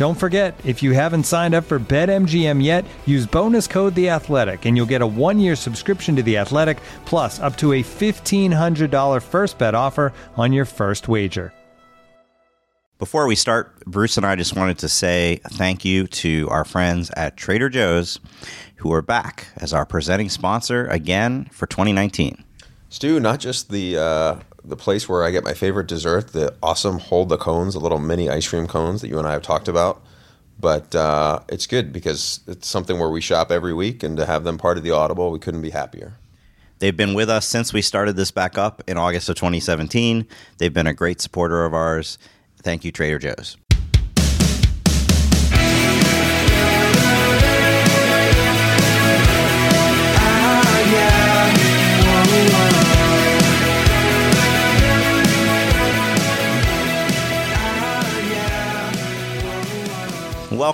Don't forget, if you haven't signed up for BetMGM yet, use bonus code The Athletic, and you'll get a one-year subscription to The Athletic, plus up to a fifteen hundred dollar first bet offer on your first wager. Before we start, Bruce and I just wanted to say thank you to our friends at Trader Joe's who are back as our presenting sponsor again for 2019. Stu, not just the uh, the place where I get my favorite dessert, the awesome hold the cones, the little mini ice cream cones that you and I have talked about. But uh, it's good because it's something where we shop every week, and to have them part of the Audible, we couldn't be happier. They've been with us since we started this back up in August of 2017. They've been a great supporter of ours. Thank you, Trader Joe's.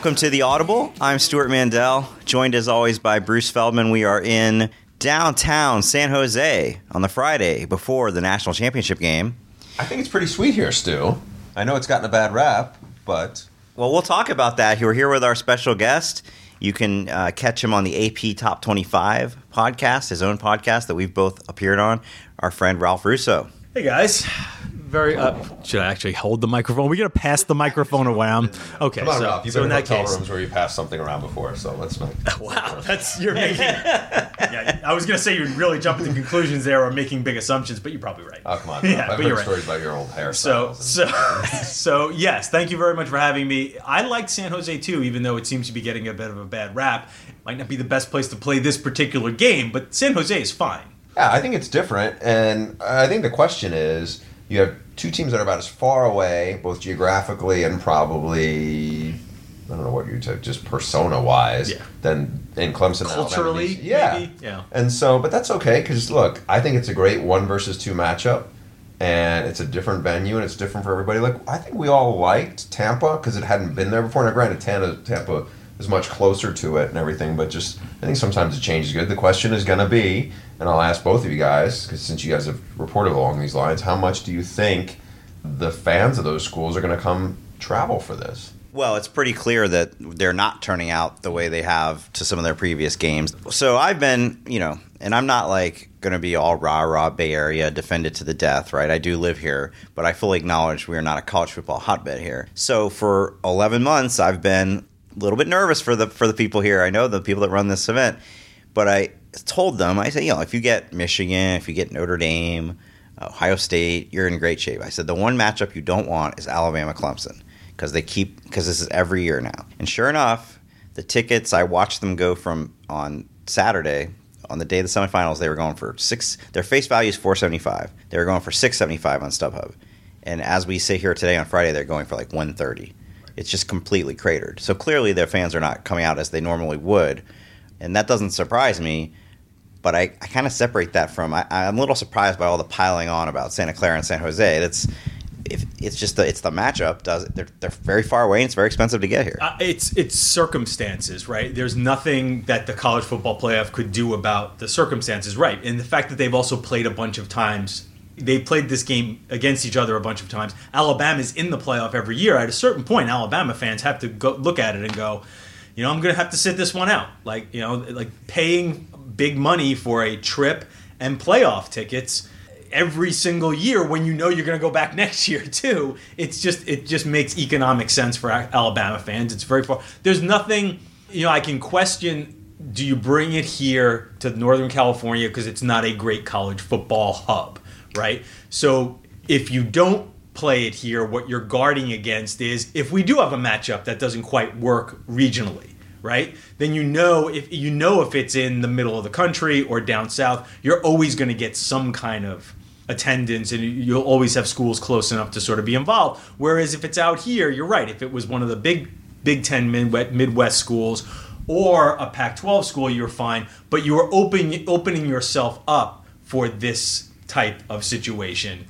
Welcome to the Audible. I'm Stewart Mandel, joined as always by Bruce Feldman. We are in downtown San Jose on the Friday before the national championship game. I think it's pretty sweet here, Stu. I know it's gotten a bad rap, but Well, we'll talk about that. We're here with our special guest. You can uh, catch him on the AP Top 25 podcast, his own podcast that we've both appeared on. Our friend Ralph Russo. Hey guys, very. Uh, should I actually hold the microphone? We're gonna pass the microphone around. Okay, come on, so, Ralph. You've so been in in that hotel case, rooms where you passed something around before, so let's not. wow, that's you're making. yeah, I was gonna say you're really jumping to conclusions there or making big assumptions, but you're probably right. Oh, come on. Yeah, I've but you're heard right. stories about your old hair. So, so, so, yes. Thank you very much for having me. I like San Jose too, even though it seems to be getting a bit of a bad rap. Might not be the best place to play this particular game, but San Jose is fine. Yeah, I think it's different, and I think the question is, you have two teams that are about as far away, both geographically and probably, I don't know what you said, just persona wise, Yeah. than in Clemson. and Alabama. Culturally, yeah, maybe? Yeah. And so, but that's okay because look, I think it's a great one versus two matchup, and it's a different venue and it's different for everybody. Like I think we all liked Tampa because it hadn't been there before. Now, granted, Tampa, Tampa is much closer to it and everything, but just I think sometimes the change is good. The question is going to be, and I'll ask both of you guys because since you guys have reported along these lines, how much do you think the fans of those schools are going to come travel for this? Well, it's pretty clear that they're not turning out the way they have to some of their previous games. So I've been, you know, and I'm not like going to be all rah rah Bay Area, defended to the death, right? I do live here, but I fully acknowledge we are not a college football hotbed here. So for 11 months, I've been a little bit nervous for the for the people here. I know the people that run this event, but I told them, I said, you know, if you get Michigan, if you get Notre Dame, Ohio State, you're in great shape. I said the one matchup you don't want is Alabama Clemson because they keep because this is every year now. And sure enough, the tickets I watched them go from on Saturday on the day of the semifinals. They were going for six. Their face value is four seventy five. They were going for six seventy five on StubHub, and as we sit here today on Friday, they're going for like one thirty. It's just completely cratered. So clearly, their fans are not coming out as they normally would, and that doesn't surprise me but I, I kind of separate that from I, I'm a little surprised by all the piling on about Santa Clara and San Jose. That's if it's just the it's the matchup. Does they're they're very far away and it's very expensive to get here. Uh, it's it's circumstances, right? There's nothing that the college football playoff could do about the circumstances, right? And the fact that they've also played a bunch of times, they played this game against each other a bunch of times. Alabama's in the playoff every year. At a certain point, Alabama fans have to go look at it and go, you know, I'm going to have to sit this one out. Like you know, like paying big money for a trip and playoff tickets every single year when you know you're going to go back next year too. It's just it just makes economic sense for Alabama fans. It's very far. There's nothing you know I can question. Do you bring it here to Northern California because it's not a great college football hub, right? So if you don't play it here, what you're guarding against is if we do have a matchup that doesn't quite work regionally, right? Then you know if you know if it's in the middle of the country or down south, you're always going to get some kind of attendance and you'll always have schools close enough to sort of be involved. Whereas if it's out here, you're right. If it was one of the big Big 10 Midwest schools or a Pac-12 school, you're fine, but you are opening opening yourself up for this type of situation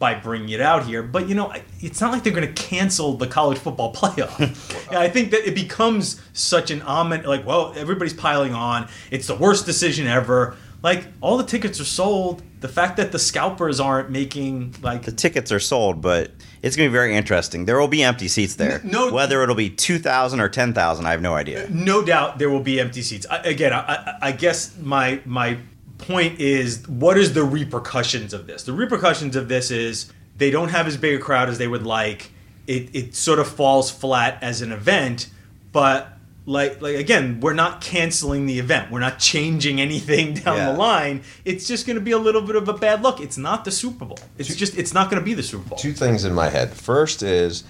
by bringing it out here. But you know, it's not like they're going to cancel the college football playoff. I think that it becomes such an omen. Like, well, everybody's piling on. It's the worst decision ever. Like, all the tickets are sold. The fact that the scalpers aren't making like the tickets are sold, but it's going to be very interesting. There will be empty seats there. No, whether it'll be two thousand or ten thousand, I have no idea. No doubt there will be empty seats. I, again, I, I guess my my point is what is the repercussions of this? The repercussions of this is they don't have as big a crowd as they would like. It, it sort of falls flat as an event, but like like again, we're not canceling the event. We're not changing anything down yeah. the line. It's just going to be a little bit of a bad look. It's not the Super Bowl. It's two, just it's not going to be the Super Bowl. Two things in my head. First is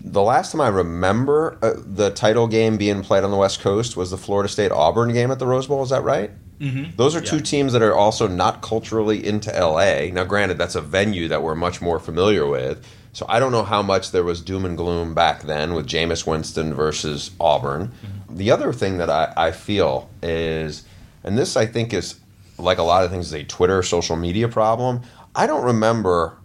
the last time I remember uh, the title game being played on the West Coast was the Florida State Auburn game at the Rose Bowl. Is that right? Mm-hmm. Those are two teams that are also not culturally into LA. Now, granted, that's a venue that we're much more familiar with. So I don't know how much there was doom and gloom back then with Jameis Winston versus Auburn. Mm-hmm. The other thing that I, I feel is, and this I think is like a lot of things, is a Twitter social media problem. I don't remember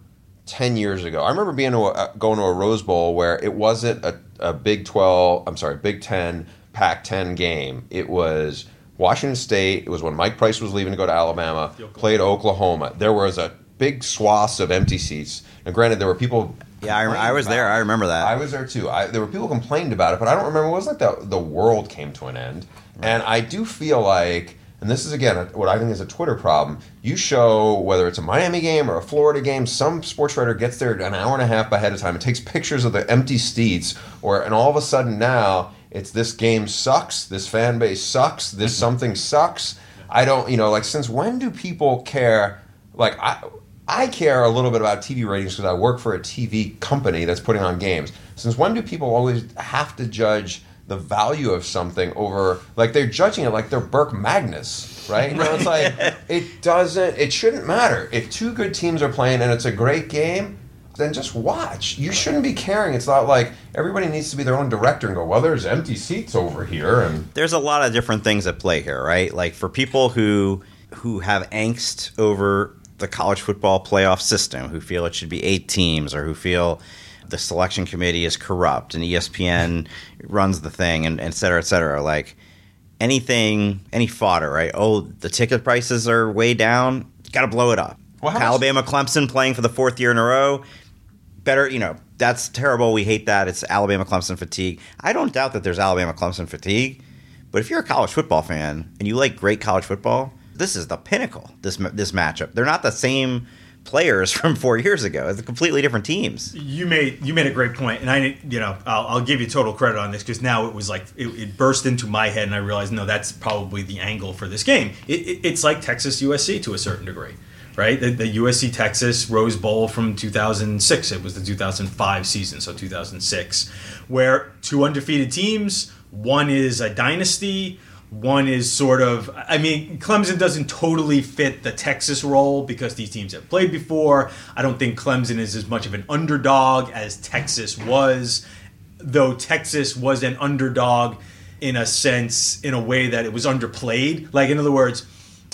10 years ago. I remember being a, uh, going to a Rose Bowl where it wasn't a, a Big 12, I'm sorry, Big 10, Pac 10 game. It was Washington State. It was when Mike Price was leaving to go to Alabama. Played Oklahoma. There was a big swaths of empty seats. And granted, there were people. Yeah, I, I was there. I remember that. I was there too. I, there were people complained about it, but I don't remember. It was like the the world came to an end, right. and I do feel like. And this is again what I think is a Twitter problem. You show whether it's a Miami game or a Florida game, some sports writer gets there an hour and a half ahead of time and takes pictures of the empty seats, or and all of a sudden now it's this game sucks, this fan base sucks, this mm-hmm. something sucks. I don't, you know, like since when do people care? Like I, I care a little bit about TV ratings because I work for a TV company that's putting on games. Since when do people always have to judge the value of something over like they're judging it like they're Burke Magnus, right? You know, it's like it doesn't, it shouldn't matter if two good teams are playing and it's a great game then just watch. You shouldn't be caring. It's not like everybody needs to be their own director and go, well, there's empty seats over here. And there's a lot of different things at play here, right? Like for people who who have angst over the college football playoff system, who feel it should be eight teams, or who feel the selection committee is corrupt and ESPN runs the thing, and et cetera, et cetera. Like anything, any fodder, right? Oh, the ticket prices are way down. Got to blow it up. Well, Alabama, Clemson playing for the fourth year in a row better, you know, that's terrible. We hate that. It's Alabama Clemson fatigue. I don't doubt that there's Alabama Clemson fatigue, but if you're a college football fan and you like great college football, this is the pinnacle. This this matchup. They're not the same players from four years ago. It's completely different teams. You made you made a great point, and I you know I'll, I'll give you total credit on this because now it was like it, it, burst into my head, and I realized no, that's probably the angle for this game. It, it, it's like Texas USC to a certain degree right? The, the, USC Texas Rose Bowl from 2006. It was the 2005 season, so 2006, where two undefeated teams. One is a dynasty. One is sort of. I mean, Clemson doesn't totally fit the Texas role because these teams have played before. I don't think Clemson is as much of an underdog as Texas was, though Texas was an underdog in a sense, in a way that it was underplayed. Like, in other words,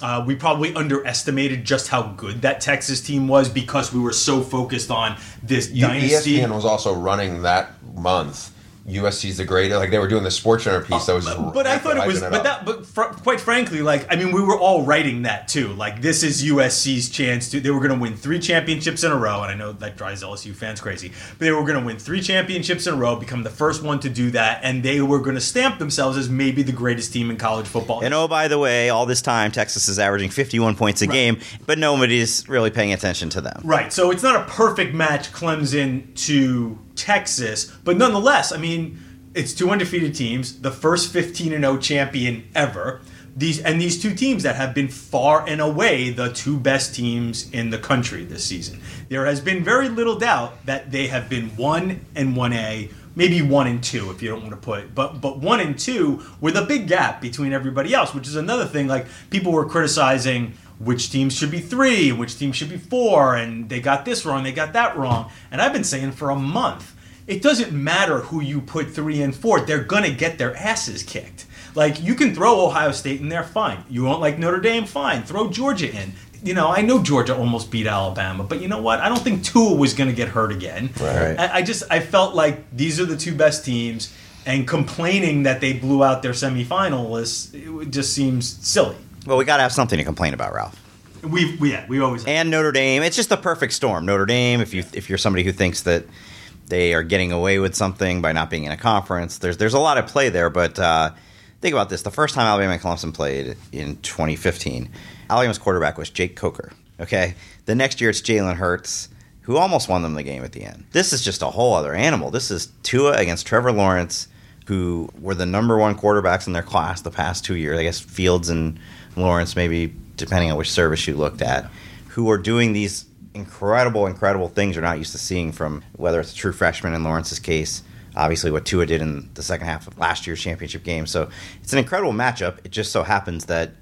uh, we probably underestimated just how good that Texas team was because we were so focused on this dynasty. ESPN was also running that month USC's the greatest. Like they were doing the Sports Center piece. that was. Uh, but, but I thought it was. hyping but up. that. But fr- quite frankly, like I mean, we were all writing that too. Like this is USC's chance to. They were going to win three championships in a row, and I know that drives LSU fans crazy. But they were going to win three championships in a row, become the first one to do that, and they were going to stamp themselves as maybe the greatest team in college football. And oh, by the way, all this time Texas is averaging 51 points a game, but nobody's really paying attention to them. Right. So it's not a perfect match, Clemson to Texas, but nonetheless, I mean, it's two undefeated teams, the first 15 and 0 champion ever. These and these two teams that have been far and away the two best teams in the country this season. There has been very little doubt that they have been 1 and 1A, maybe 1 and 2 if you don't want to put it. But but 1 and 2 with a big gap between everybody else, which is another thing like people were criticizing which teams should be three, which teams should be four, and they got this wrong, they got that wrong. And I've been saying for a month, it doesn't matter who you put three and four, they're gonna get their asses kicked. Like you can throw Ohio State in there, fine. You won't like Notre Dame, fine. Throw Georgia in. You know, I know Georgia almost beat Alabama, but you know what? I don't think Tua was going to get hurt again. Right. I, I just I felt like these are the two best teams, and complaining that they blew out their semifinalists it just seems silly. Well, we got to have something to complain about, Ralph. We we yeah we always And Notre Dame, it's just the perfect storm. Notre Dame, if you if you're somebody who thinks that they are getting away with something by not being in a conference, there's there's a lot of play there. But uh, think about this: the first time Alabama and Clemson played in 2015, Alabama's quarterback was Jake Coker. Okay, the next year it's Jalen Hurts, who almost won them the game at the end. This is just a whole other animal. This is Tua against Trevor Lawrence, who were the number one quarterbacks in their class the past two years. I guess Fields and Lawrence, maybe depending on which service you looked at, who are doing these incredible, incredible things you're not used to seeing from whether it's a true freshman in Lawrence's case, obviously what Tua did in the second half of last year's championship game. So it's an incredible matchup. It just so happens that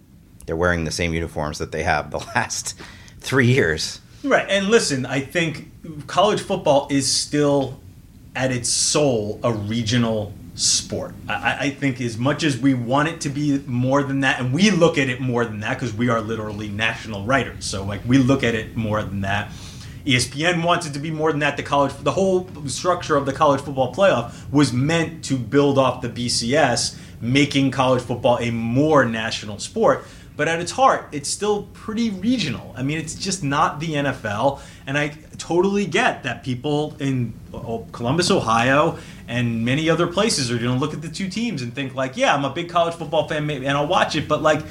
they're wearing the same uniforms that they have the last three years. Right, and listen, I think college football is still at its soul a regional sport. I, I think as much as we want it to be more than that, and we look at it more than that because we are literally national writers, so like we look at it more than that. ESPN wants it to be more than that. The college, the whole structure of the college football playoff was meant to build off the BCS, making college football a more national sport. But at its heart, it's still pretty regional. I mean, it's just not the NFL. And I totally get that people in oh, Columbus, Ohio, and many other places are going to look at the two teams and think, like, yeah, I'm a big college football fan, maybe, and I'll watch it. But, like,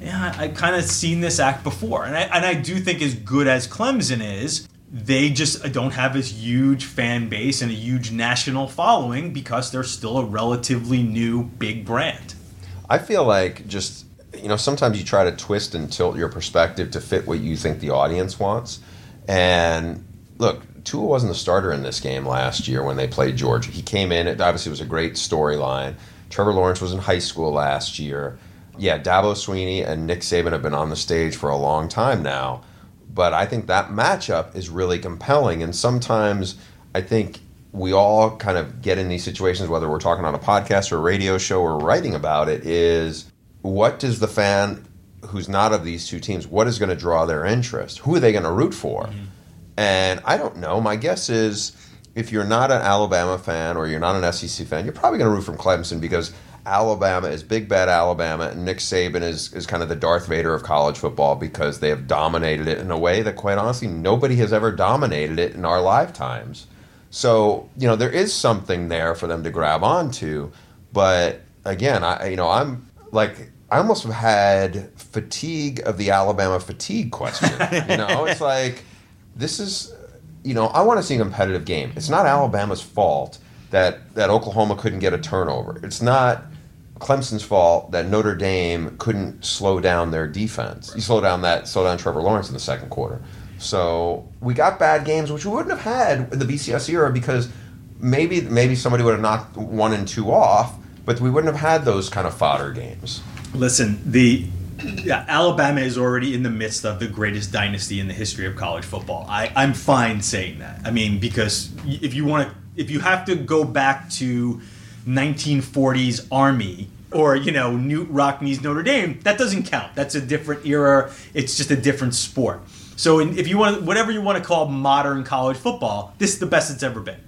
yeah, I kind of seen this act before. And I, and I do think, as good as Clemson is, they just don't have this huge fan base and a huge national following because they're still a relatively new big brand. I feel like just you know sometimes you try to twist and tilt your perspective to fit what you think the audience wants. And look, Tua wasn't the starter in this game last year when they played Georgia. He came in. It obviously was a great storyline. Trevor Lawrence was in high school last year. Yeah, Dabo Swinney and Nick Saban have been on the stage for a long time now. But I think that matchup is really compelling. And sometimes I think we all kind of get in these situations, whether we're talking on a podcast or a radio show or writing about it, is what does the fan who's not of these two teams, what is going to draw their interest? Who are they going to root for? Mm-hmm. And I don't know. My guess is if you're not an Alabama fan or you're not an SEC fan, you're probably going to root for Clemson because Alabama is big bad Alabama, and Nick Saban is, is kind of the Darth Vader of college football because they have dominated it in a way that, quite honestly, nobody has ever dominated it in our lifetimes. So you know there is something there for them to grab onto, but again, I you know I'm like I almost have had fatigue of the Alabama fatigue question. you know, it's like this is you know I want to see a competitive game. It's not Alabama's fault that that Oklahoma couldn't get a turnover. It's not Clemson's fault that Notre Dame couldn't slow down their defense. You slow down that slow down Trevor Lawrence in the second quarter. So we got bad games, which we wouldn't have had in the BCS era because maybe maybe somebody would have knocked one and two off, but we wouldn't have had those kind of fodder games. Listen, the yeah, Alabama is already in the midst of the greatest dynasty in the history of college football. I, I'm fine saying that. I mean, because if you want to, if you have to go back to 1940s Army or you know Knute Rockne's Notre Dame, that doesn't count. That's a different era. It's just a different sport. So in, if you want, whatever you want to call modern college football, this is the best it's ever been.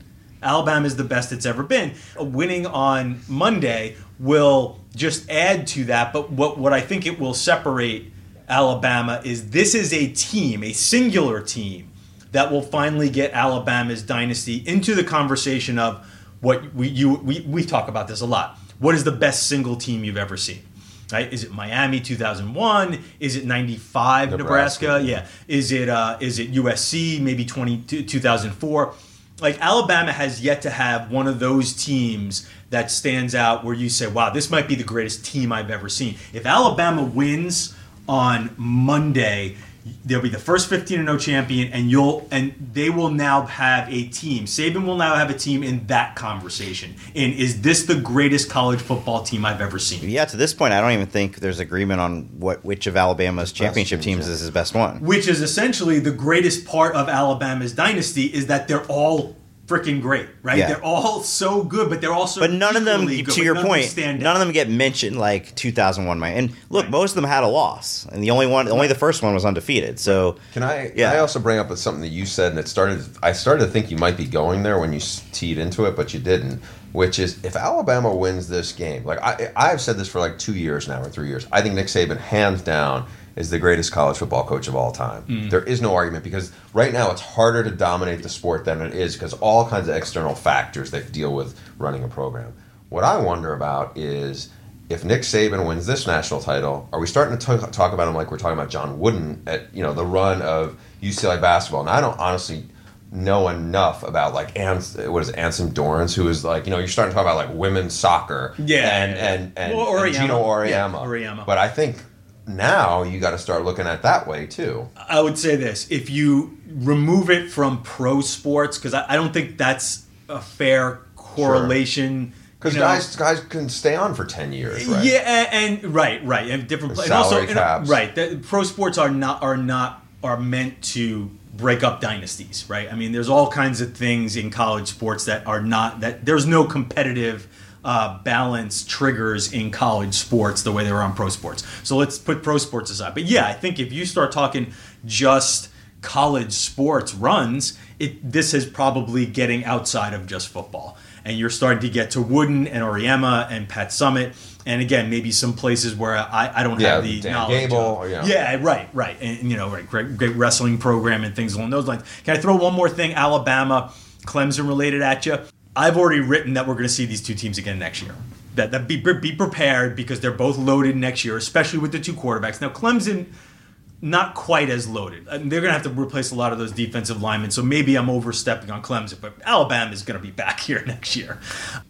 Alabama is the best it's ever been. Winning on Monday will just add to that. But what what I think it will separate Alabama is this is a team, a singular team that will finally get Alabama's dynasty into the conversation of what we you we, we talk about this a lot. What is the best single team you've ever seen? Right? Is it Miami 2001? Is it 95 Nebraska? Nebraska. Yeah. Is it uh, is it USC maybe 20, 2004? Like Alabama has yet to have one of those teams that stands out where you say, "Wow, this might be the greatest team I've ever seen." If Alabama wins on Monday, they'll be the first 15 and 0 champion and you'll and they will now have a team saban will now have a team in that conversation and is this the greatest college football team i've ever seen Yeah, to this point, I don't even think there's agreement on what which of Alabama's championship teams, teams yeah. is his best one. which is essentially the greatest part of alabama's dynasty is that they're all freaking great right Yeah. they're all so good but they're also But none of them, good, to your none point, stand none out. of them get mentioned like 2001 Miami. And look, Right. most of them had a loss, and the only one, only the first one was undefeated. So Can I? Yeah. Can I also bring up something that you said, and it started. I started to think you might be going there when you s- teed into it, but you didn't. Which is, if Alabama wins this game, like I, I've said this for like two years now or three years, I think Nick Saban, hands down, is the greatest college football coach of all time. Mm. There is no argument because right now it's harder to dominate the sport than it is because all kinds of external factors that deal with running a program. What I wonder about is if Nick Saban wins this national title, are we starting to talk, talk about him like we're talking about John Wooden at you know the run of UCLA basketball? And I don't honestly know enough about like Ans, what is it, Anson Dorrance, who is like you know you're starting to talk about like women's soccer, Yeah, and and and, Well, and Geno Auriemma. Yeah. But I think now you got to start looking at that way too. I would say this: if you remove it from pro sports, because I, I don't think that's a fair correlation. Because know. guys guys can stay on for ten years, right? Yeah, and, and right, right, and different and also salary and, caps. right. The, pro sports are not are not are meant to break up dynasties, right? I mean, there's all kinds of things in college sports that are not that there's no competitive uh, balance triggers in college sports the way they were on pro sports. So let's put pro sports aside. But yeah, I think if you start talking just college sports runs, it this is probably getting outside of just football. And you're starting to get to Wooden and Auriemma and Pat Summitt. And again, maybe some places where I, I don't Yeah, have the Dan knowledge. Gable, or, you know. Yeah, right, right. And you know, right, great, great wrestling program and things along those lines. Can I throw one more thing, Alabama, Clemson related at you? I've already written that we're going to see these two teams again next year. That, that be, be prepared because they're both loaded next year, especially with the two quarterbacks. Now, Clemson, not quite as loaded. I mean, they're going to have to replace a lot of those defensive linemen, so maybe I'm overstepping on Clemson, but Alabama is going to be back here next year.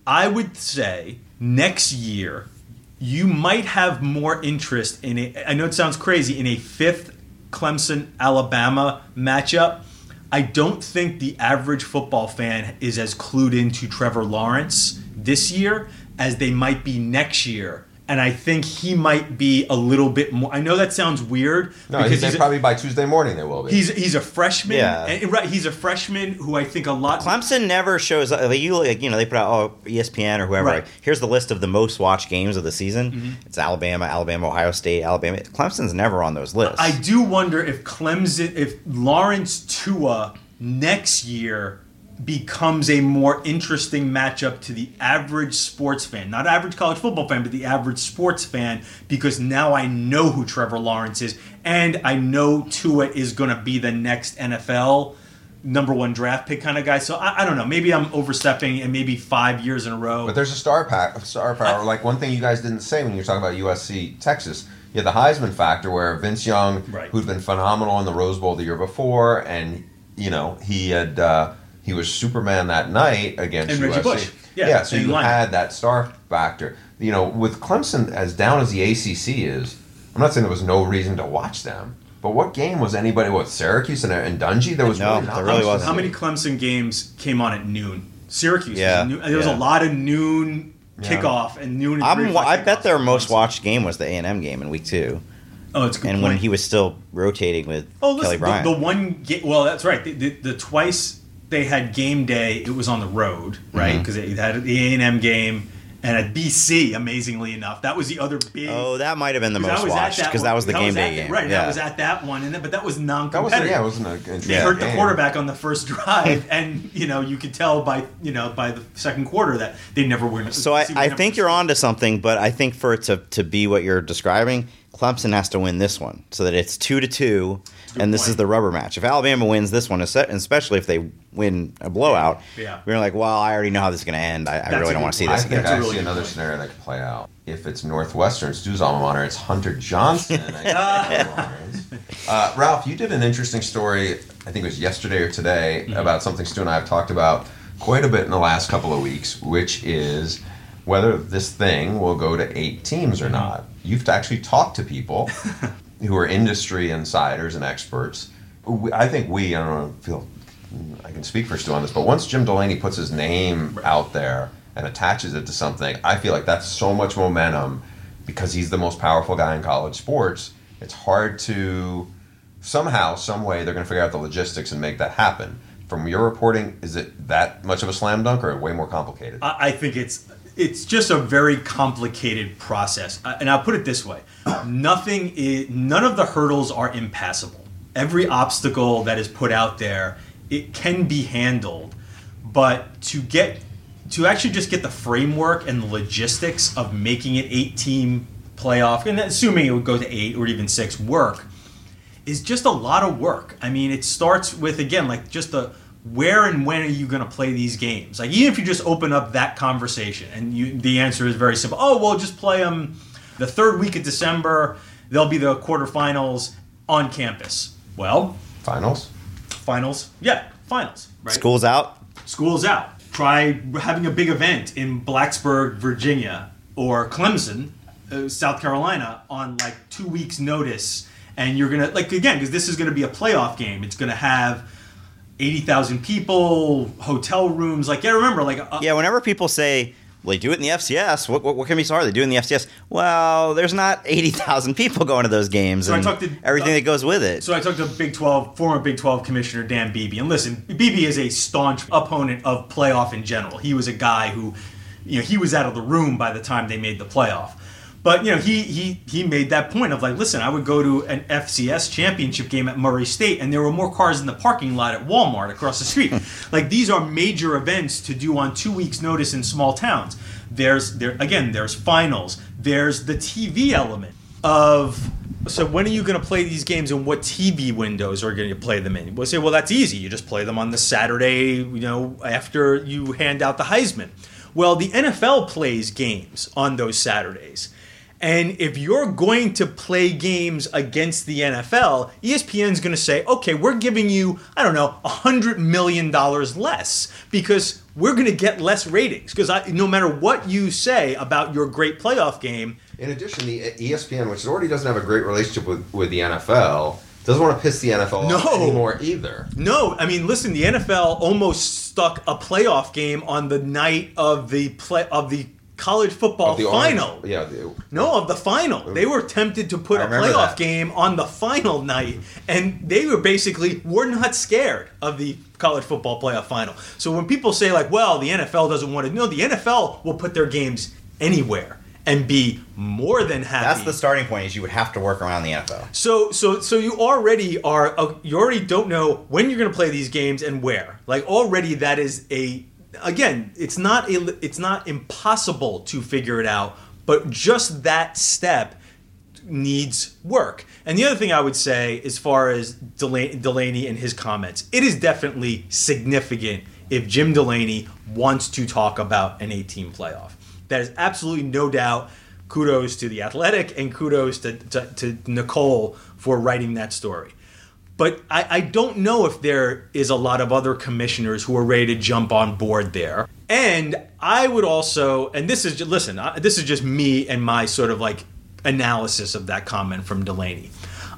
I would say next year, you might have more interest in a, I know it sounds crazy, in a fifth Clemson Alabama matchup. I don't think the average football fan is as clued into Trevor Lawrence this year as they might be next year. And I think he might be a little bit more. I know that sounds weird No, he's, he's a, probably by Tuesday morning they will be. he's he's a freshman. Yeah. and- right. He's a freshman who I think a lot. Clemson never shows up. Like you, like, you know, they put out oh, ESPN or whoever. Right. Here's the list of the most watched games of the season. Mm-hmm. It's Alabama, Alabama, Ohio State, Alabama. Clemson's never on those lists. I do wonder if Clemson, if Lawrence Tua next year becomes a more interesting matchup to the average sports fan, not average college football fan, but the average sports fan, because now I know who Trevor Lawrence is, and I know Tua is going to be the next NFL number one draft pick kind of guy. So I, I don't know. Maybe I'm overstepping, and maybe five years in a row. But there's a star pack, star power. like one thing you guys didn't say when you were talking about USC Texas, you had the Heisman factor where Vince Young, Right. who'd been phenomenal in the Rose Bowl the year before, and you know he had uh, he was Superman that night against And Reggie USC. Bush. Yeah, so you line. had that star factor. You know, with Clemson as down as the ACC is, I'm not saying there was no reason to watch them. But what game was anybody? What Syracuse and, and Dungey? There was No, really there really wasn't. How many Clemson games came on at noon? Syracuse. Yeah, was noon. There was yeah. a lot of noon Yeah. kickoff and noon. And I'm, I bet their most watched game was the A and M game in week two, Oh, it's a good and point. when he was still rotating with oh, Kelly Bryant. the, the one. Ga- well, that's right. The, the, the twice they had game day, it was on the road, right? Mm-hmm. Because they had the A and M game and at BC, amazingly enough, that was the other big. Oh, that might have been the 'cause I most was at watched because one- that was the game at- day game. right? Yeah. That was at that one, and then, but that was non-competitive. wasn't. Yeah, it wasn't a. interesting They hurt the quarterback on the first drive, and you know you could tell by you know by the second quarter that they never win. So I, I think you're onto something, but I think for it to, to be what you're describing, Clemson has to win this one so that it's two to two, and this point. is the rubber match. If Alabama wins this one, and especially if they win a blowout, Yeah. we're like, well, I already know how this is going to end. I, I really don't want to see this I again. think That's really see another point. scenario that could play out. If it's Northwestern, it's Stu's alma mater, it's Hunter Johnson. uh, Ralph, you did an interesting story, I think it was yesterday or today, Mm-hmm. about something Stu and I have talked about quite a bit in the last couple of weeks, which is whether this thing will go to eight teams or Mm-hmm. not. You've actually talked to people who are industry insiders and experts. I think we, I don't feel I can speak for Stu on this, but once Jim Delaney puts his name out there and attaches it to something, I feel like that's so much momentum because he's the most powerful guy in college sports. It's hard to somehow, some way, they're going to figure out the logistics and make that happen. From your reporting, is it that much of a slam dunk or way more complicated? I think it's it's just a very complicated process, Uh, and I'll put it this way: nothing is, none of the hurdles are impassable. Every obstacle that is put out there, it can be handled, but to get to actually just get the framework and the logistics of making it eight team playoff, and assuming it would go to eight or even six, work is just a lot of work. I mean, it starts with again like just the where and when are you going to play these games? Like even if you just open up that conversation and you the answer is very simple. Oh, well, just play them the third week of December. They'll be the quarterfinals on campus. Well, Finals? finals, yeah, finals. Right? School's out. School's out. Try having a big event in Blacksburg, Virginia, or Clemson, uh, South Carolina, on like two weeks' notice, and you're gonna like again because this is gonna be a playoff game. It's gonna have eighty thousand people, hotel rooms. Like, yeah, remember, like, uh, Yeah, whenever people say, well, they do it in the FCS, what, what, what can be so hard? They do it in the FCS. Well, there's not 80,000 people going to those games So I and talked to- everything uh, that goes with it. So I talked to Big 12, former Big 12 Commissioner Dan Beebe. And listen, Beebe is a staunch opponent of playoff in general. He was a guy who, you know, he was out of the room by the time they made the playoff. But you know, he he he made that point of like, listen, I would go to an FCS championship game at Murray State, and there were more cars in the parking lot at Walmart across the street. like these are major events to do on two weeks' notice in small towns. There's there again, there's finals. There's the TV element of so when are you going to play these games and what TV windows are going to play them in? We'll say, well, that's easy. You just play them on the Saturday, you know, after you hand out the Heisman. Well, the NFL plays games on those Saturdays. And if you're going to play games against the NFL, ESPN's going to say, okay, we're giving you, I don't know, $100 million less because we're going to get less ratings. Because no matter what you say about your great playoff game, In addition, the uh, E ESPN, which already doesn't have a great relationship with, with the NFL, doesn't want to piss the NFL off No. anymore either. No, I mean, listen, the NFL almost stuck a playoff game on the night of the play of the college football the orange- final. yeah, the, No, of the final. They were tempted to put I a playoff that. game on the final night, and they were basically we're not scared of the college football playoff final. So when people say like, "Well, the NFL doesn't want to," no, the NFL will put their games anywhere and be more than happy. That's the starting point. Is you would have to work around the NFL. So so so you already are uh, you already don't know when you're going to play these games and where. Like already that is a again, it's not it's not impossible to figure it out, but just that step needs work. And the other thing I would say as far as Delaney and his comments, it is definitely significant if Jim Delaney wants to talk about an 18 playoff. That is absolutely no doubt kudos to the athletic and kudos to, to, to nicole for writing that story but I, I don't know if there is a lot of other commissioners who are ready to jump on board there and i would also and this is just listen I, this is just me and my sort of like analysis of that comment from delaney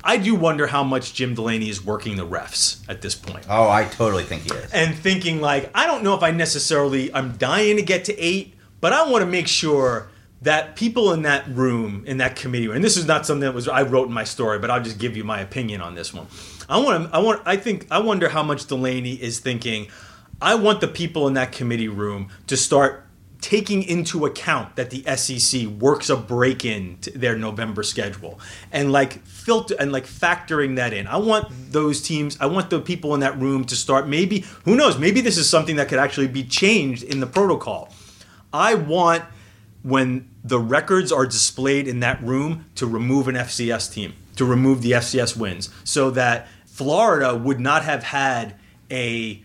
i do wonder how much jim delaney is working the refs at this point Oh, I totally think he is. and thinking like I don't know if I necessarily I'm dying to get to eight, but I want to make sure that people in that room in that committee and this is not something that was I wrote in my story, but I'll just give you my opinion on this one. I want to I want I think I wonder how much Delaney is thinking. I want the people in that committee room to start taking into account that the SEC works a break in to their November schedule and like filter and like factoring that in. I want those teams, I want the people in that room to start maybe, who knows, maybe this is something that could actually be changed in the protocol. I want when the records are displayed in that room to remove an FCS team, to remove the FCS wins, so that Florida would not have had a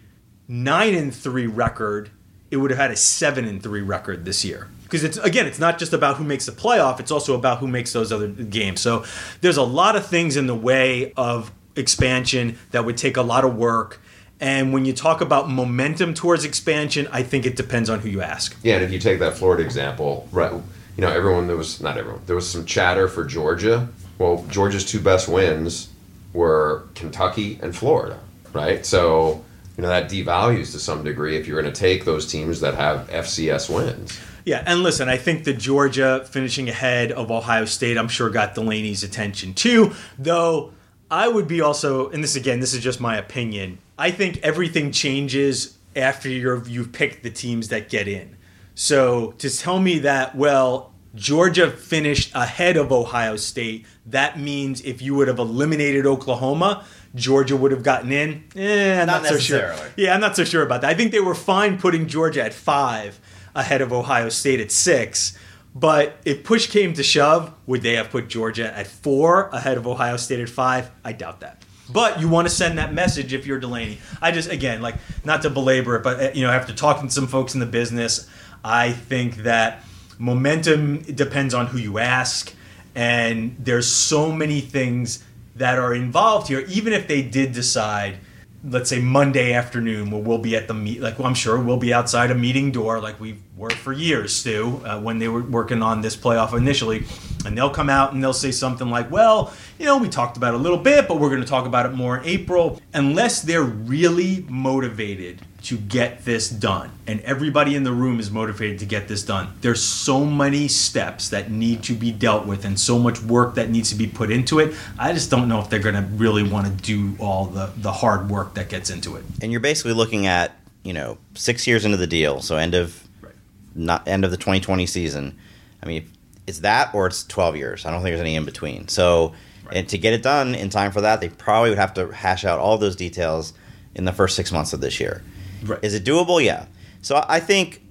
nine and three record. It would have had a seven and three record this year. Because it's again, it's not just about who makes the playoff; it's also about who makes those other games. So there's a lot of things in the way of expansion that would take a lot of work. And when you talk about momentum towards expansion, I think it depends on who you ask. Yeah, and if you take that Florida example, right? You know, everyone there was not everyone. There was some chatter for Georgia. Well, Georgia's two best wins were Kentucky and Florida, right? So you know that devalues to some degree if you're going to take those teams that have FCS wins. Yeah, and listen, I think the Georgia finishing ahead of Ohio State, I'm sure got Delaney's attention too. Though I would be also, and this again, this is just my opinion. I think everything changes after you've picked the teams that get in. So to tell me that, well, Georgia finished ahead of Ohio State, that means if you would have eliminated Oklahoma, Georgia would have gotten in. Eh, I'm Not not, so sure. necessarily. Yeah, I'm not so sure about that. I think they were fine putting Georgia at five ahead of Ohio State at six. But if push came to shove, would they have put Georgia at four ahead of Ohio State at five? I doubt that. But you want to send that message if you're Delaney. I just, again, like, not to belabor it, but, uh, you know, after talking to some folks in the business, I think that momentum depends on who you ask. And there's so many things that are involved here, even if they did decide, let's say Monday afternoon, where we'll be at the meet, like well, I'm sure we'll be outside a meeting door, like we were for years, Stu, uh, when they were working on this playoff initially, and they'll come out and they'll say something like, "Well, you know, we talked about it a little bit, but we're going to talk about it more in April." Unless they're really motivated to get this done, and everybody in the room is motivated to get this done. There's so many steps that need to be dealt with, and so much work that needs to be put into it. I just don't know if they're going to really want to do all the the hard work that gets into it. and you're basically looking at you know six years into the deal, so end of Right. not end of the 2020 season. I mean, it's that or it's 12 years. I don't think there's any in between. So, and to get it done in time for that, they probably would have to hash out all those details in the first six months of this year. Right. Is it doable? Yeah. So I think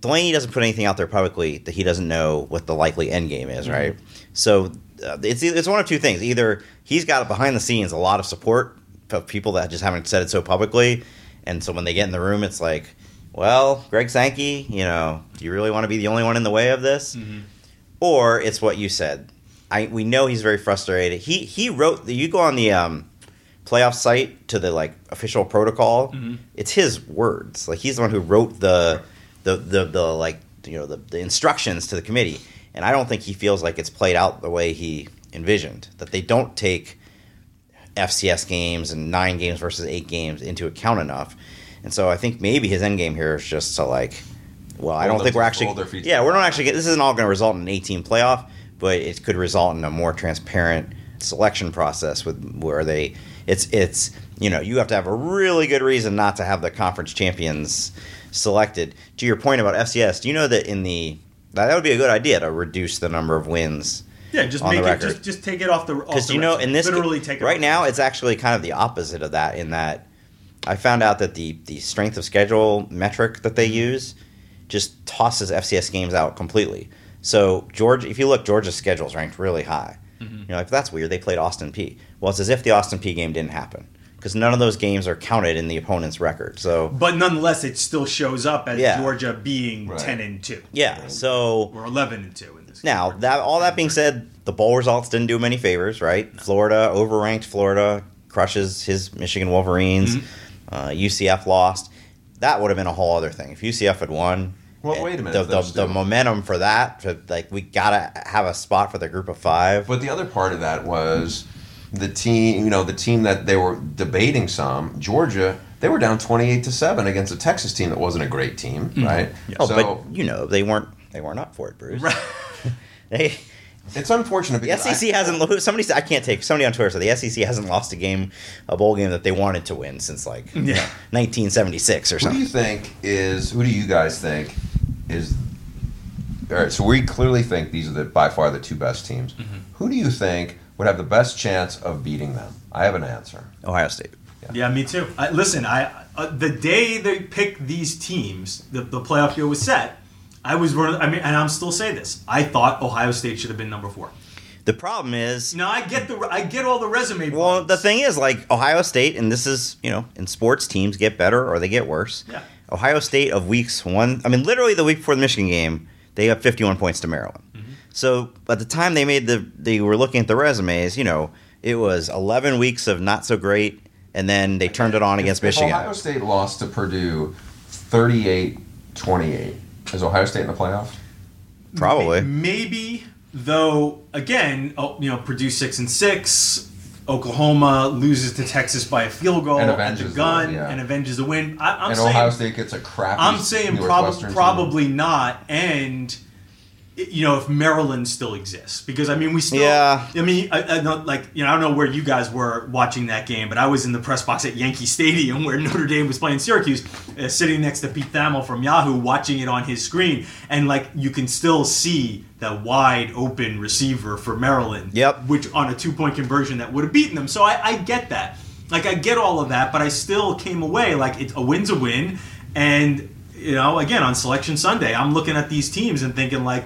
Delaney doesn't put anything out there publicly that he doesn't know what the likely end game is, right? So uh, it's it's one of two things. Either he's got behind the scenes a lot of support of people that just haven't said it so publicly, and so when they get in the room, it's like, well, Greg Sankey, you know, do you really want to be the only one in the way of this? Or it's what you said. I we know he's very frustrated. He he wrote. the- You go on the um, playoff site to the like official protocol. Mm-hmm. It's his words. Like he's the one who wrote the the the, the like you know the, the instructions to the committee. And I don't think he feels like it's played out the way he envisioned. That they don't take FCS games and nine games versus eight games into account enough. And so I think maybe his end game here is just to like, well, I don't think we're actually, hold their feet to yeah, we're not actually. This isn't all going to result in an 18 playoff, but it could result in a more transparent selection process with where they, it's it's you know you have to have a really good reason not to have the conference champions selected. To your point about FCS, do you know that in the that would be a good idea to reduce the number of wins Yeah, just make it just just take it off the because you know in this literally take it right now it's actually kind of the opposite of that in that i found out that the the strength of schedule metric that they mm-hmm. use just tosses fcs games out completely. So george if you look georgia's schedule is ranked really high Mm-hmm. you know like that's weird they played Austin Peay well it's as if the Austin Peay game didn't happen because none of those games are counted in the opponent's record so but nonetheless, it still shows up as Yeah. Georgia being Right. ten and two yeah so or eleven and two in this. Now, case. that all that being said, the bowl results didn't do him any favors, right? Florida overranked Florida, crushes his Michigan Wolverines. Mm-hmm. Uh, UCF lost. That would have been a whole other thing if UCF had won. Well, wait a minute, The, the, the momentum for that, for, like we gotta have a spot for the group of five. But the other part of that was the team, you know, the team that they were debating some, Georgia, they were down 28 to 7 against a Texas team that wasn't a great team, mm-hmm. right? oh, so but you know they weren't they weren't up for it, Bruce. Right. They it's unfortunate the because I- SEC hasn't lo- somebody said- I can't take somebody on Twitter said the SEC hasn't lost a game a bowl game that they wanted to win since like you know, Yeah. 1976 or something. who do you think is who do you guys think is. All right, so we clearly think these are the by far the two best teams. Mm-hmm. Who do you think would have the best chance of beating them? I have an answer. Ohio State. Yeah, me too. I, listen, I uh, the day they picked these teams, the, the playoff year was set. I was one. Of, I mean, and I'm still saying this. I thought Ohio State should have been number four. The problem is, Now I get the I get all the resume. well, bumps. the thing is, like Ohio State, and this is, you know, in sports, teams get better or they get worse. Yeah. Ohio State of weeks one, I mean, literally the week before the Michigan game, they got 51 points to Maryland. Mm-hmm. So at the time they made the, they were looking at the resumes, you know, it was 11 weeks of not so great, and then they turned it on against If Michigan. Ohio State lost to Purdue 38-28, is Ohio State in the playoff? Probably. Maybe though. Again, oh, you know, Purdue six and six. Oklahoma loses to Texas by a field goal And at the the gun win, yeah. and avenges the win. I, I'm and saying Ohio State gets a crappy. I'm saying prob- Northwestern team. probably not, and you know if Maryland still exists because I mean we still. Yeah. I mean I, I don't like you know I don't know where you guys were watching that game, but I was in the press box at Yankee Stadium where Notre Dame was playing Syracuse, uh, sitting next to Pete Thamel from Yahoo, watching it on his screen, and like you can still see that wide open receiver for Maryland. Yep. Which on a two point conversion that would have beaten them. So I, I get that. Like I get all of that, but I still came away like it, a win's a win, and you know again on Selection Sunday, I'm looking at these teams and thinking like.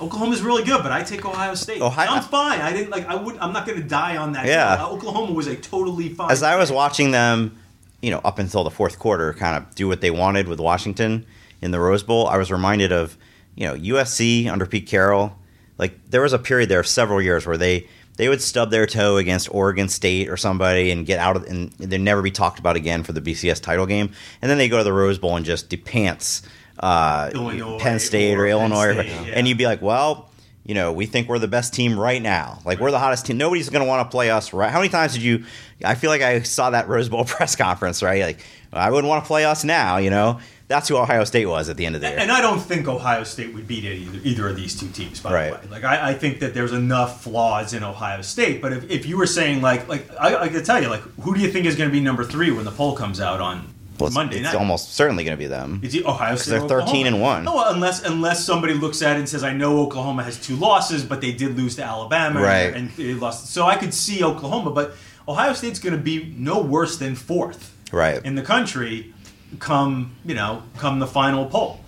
Oklahoma's really good, but I take Ohio State. Ohio- I'm fine. I didn't like. I would. I'm not going to die on that. Yeah. Uh, Oklahoma was a totally fine. As I was watching them, you know, up until the fourth quarter, kind of do what they wanted with Washington in the Rose Bowl, I was reminded of, you know, USC under Pete Carroll. Like there was a period there of several years where they they would stub their toe against Oregon State or somebody and get out of and they'd never be talked about again for the BCS title game, and then they go to the Rose Bowl and just depants uh, Illinois Penn State or, or Illinois, State, yeah. and you'd be like, well. You know, we think we're the best team right now. Like we're the hottest team. Nobody's going to want to play us. Right? How many times did you? I feel like I saw that Rose Bowl press conference. Right? Like I wouldn't want to play us now. You know, that's who Ohio State was at the end of the year. And I don't think Ohio State would beat either, either of these two teams. By Right. the way, like I, I think that there's enough flaws in Ohio State. But if, if you were saying like like I, I could tell you like who do you think is going to be number three when the poll comes out on Well, it's, Monday it's night? almost certainly going to be them. Is it Ohio State? they're or 13 and one. No, unless unless somebody looks at it and says, "I know Oklahoma has two losses, but they did lose to Alabama, Right. And they lost." So I could see Oklahoma, but Ohio State's going to be no worse than fourth Right. in the country come you know come the final poll.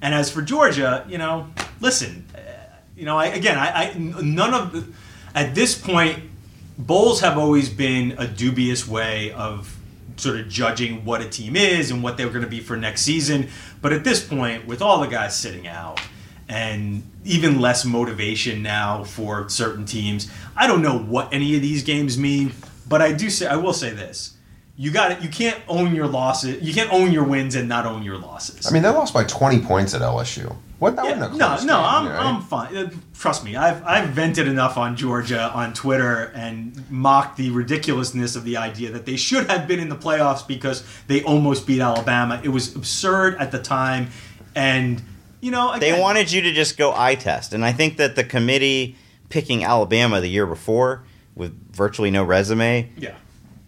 And as for Georgia, you know, listen, uh, you know, I, again, I, I none of at this point, bowls have always been a dubious way of sort of judging what a team is and what they're going to be for next season. But at this point, with all the guys sitting out and even less motivation now for certain teams, I don't know what any of these games mean. But I do say, I will say this: you got it. You can't own your losses. You can't own your wins and not own your losses. I mean, they lost by 20 points at LSU. What? That Yeah, wasn't a no, no, game, I'm, right? I'm fine. Uh, Trust me, I've I've vented enough on Georgia on Twitter and mocked the ridiculousness of the idea that they should have been in the playoffs because they almost beat Alabama. It was absurd at the time, and you know They wanted you to just go eye test, and I think that the committee picking Alabama the year before with virtually no resume yeah.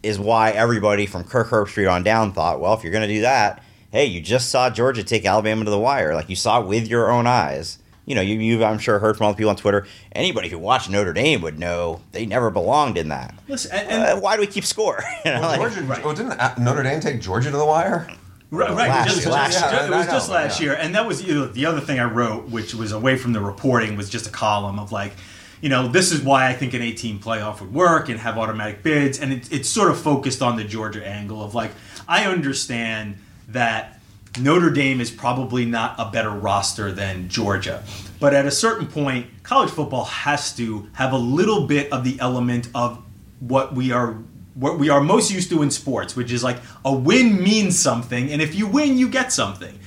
Is why everybody from Kirk Herbstreit on down thought, well, if you're going to do that, hey, you just saw Georgia take Alabama to the wire, like you saw it with your own eyes. You know, you, you've I'm sure heard from all the people on Twitter. Anybody who watched Notre Dame would know they never belonged in that. Listen, and, and Uh, why do we keep score? You know, like- Georgia, Right. oh, didn't Notre Dame take Georgia to the wire? Right, right. Last just, year. just- Last just- year. it was just last yeah. year, and that was you know, the other thing I wrote, which was away from the reporting, was just a column of like, you know, this is why I think an 18 playoff would work and have automatic bids, and it, it's sort of focused on the Georgia angle of like, I understand that Notre Dame is probably not a better roster than Georgia, but at a certain point, college football has to have a little bit of the element of what we are what we are most used to in sports, which is like a win means something, and if you win, you get something.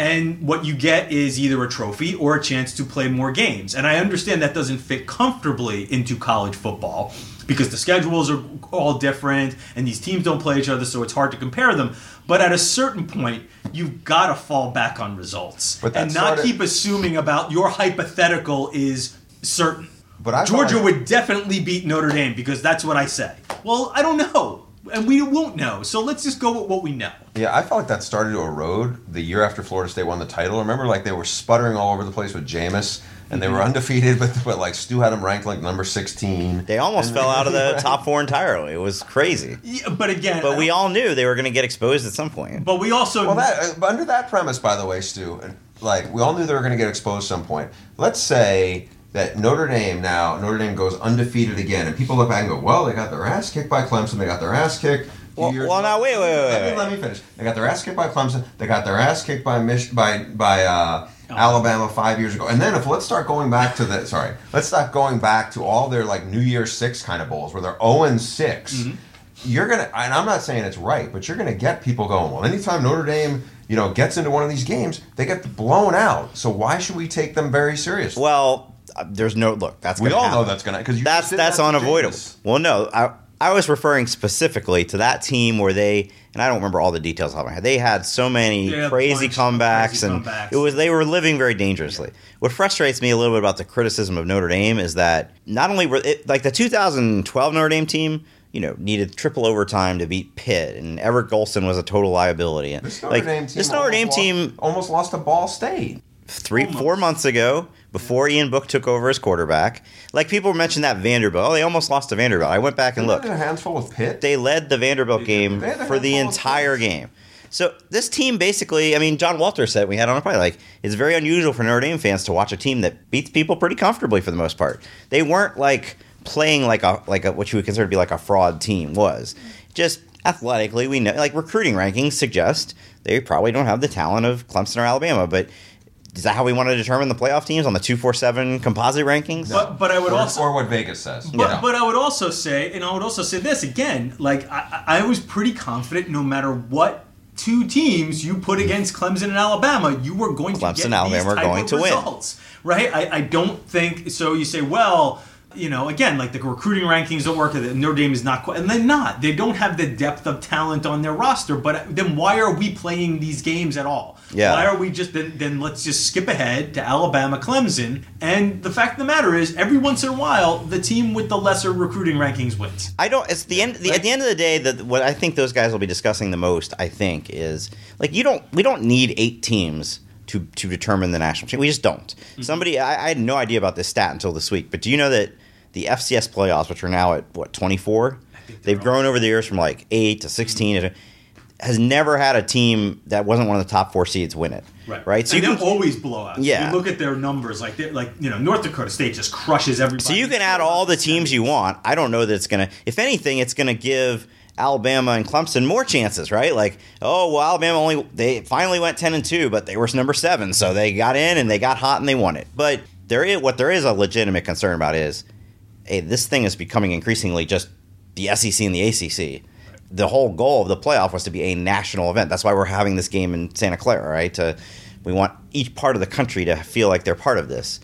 And what you get is either a trophy or a chance to play more games. And I understand that doesn't fit comfortably into college football because the schedules are all different and these teams don't play each other, so it's hard to compare them. But at a certain point, you've got to fall back on results and not started- keep assuming about your hypothetical is certain. But I Georgia like- would definitely beat Notre Dame because that's what I say. Well, I don't know. And we won't know. So let's just go with what we know. Yeah, I felt like that started to erode the year after Florida State won the title. Remember, like they were sputtering all over the place with Jameis, and they were undefeated, but, but like Stu had them ranked like number sixteen. They almost fell out of the top four entirely. It was crazy. Yeah, but again, But we all knew they were going to get exposed at some point. But we also Well, that uh, under that premise, by the way, Stu, like we all knew they were going to get exposed at some point. Let's say that Notre Dame now Notre Dame goes undefeated again, and people look back and go, "Well, they got their ass kicked by Clemson. They got their ass kicked." Well- well, now, wait, wait, wait, Let me, wait. let me finish. They got their ass kicked by Clemson. They got their ass kicked by Mich- by by uh, Alabama five years ago. And then if let's start going back to the sorry, let's start going back to all their like New Year's Six kind of bowls where they're zero and 6 Mm-hmm. You're gonna, and I'm not saying it's right, but you're gonna get people going. Well, anytime Notre Dame, you know, gets into one of these games, they get blown out. So why should we take them very seriously? Well, Uh, there's no look. That's we gonna all know happen. that's gonna because that's that's unavoidable. Well, no, I I was referring specifically to that team where they and I don't remember all the details off my head. They had so many They had a crazy bunch comebacks, crazy and comebacks. it was they were living very dangerously. What frustrates me a little bit about the criticism of Notre Dame is that not only were it like the 2012 Notre Dame team. You know, needed triple overtime to beat Pitt, and Everett Golson was a total liability. And This Notre like Dame team, this Notre Dame almost team, almost lost to Ball State. Three Almost. four months ago before Ian Book took over as quarterback. Like people mentioned that Vanderbilt. Oh, they almost lost to Vanderbilt. I went back and They looked. a handful with Pitt. They led the Vanderbilt game They had a for the entire game. So this team basically, I mean, John Walter said we had on a play like it's very unusual for Notre Dame fans to watch a team that beats people pretty comfortably for the most part. They weren't like playing like a like a what you would consider to be like a fraud team was. Just athletically, we know like recruiting rankings suggest they probably don't have the talent of Clemson or Alabama, but is that how we want to determine the playoff teams on the two four seven composite rankings? But but I would or, also or what Vegas says. But, Yeah. but I would also say, and I would also say this again, like I, I I was pretty confident no matter what two teams you put against Clemson and Alabama, you were going to Clemson get and Alabama these are type going of to win. right? I, I don't think so. You say, well, you know, again, like the recruiting rankings don't work. Notre Dame is not quite, and they're not. They don't have the depth of talent on their roster. But uh, then why are we playing these games at all? Yeah. Why are we just then? Then let's just skip ahead to Alabama, Clemson, and the fact of the matter is, every once in a while, the team with the lesser recruiting rankings wins. I don't. It's the end. The, at the end of the day, that what I think those guys will be discussing the most, I think, is like you don't. We don't need eight teams to to determine the national team. We just don't. Mm-hmm. Somebody, I, I had no idea about this stat until this week. But do you know that the FCS playoffs, which are now at what twenty four, they've grown over the years from like eight to sixteen. Mm-hmm. Has never had a team that wasn't one of the top four seeds win it. Right. Right. So and you can always blowouts. Yeah. You look at their numbers, like they're like you know North Dakota State just crushes everybody. So you can add all the teams you want. I don't know that it's going to, if anything, it's going to give Alabama and Clemson more chances, right? Like, oh, well, Alabama only, they finally went 10 and 2, but they were number seven. So they got in and they got hot and they won it. But there is, what there is a legitimate concern about is, hey, this thing is becoming increasingly just the SEC and the ACC. The whole goal of the playoff was to be a national event. That's why we're having this game in Santa Clara, right? To, we want each part of the country to feel like they're part of this.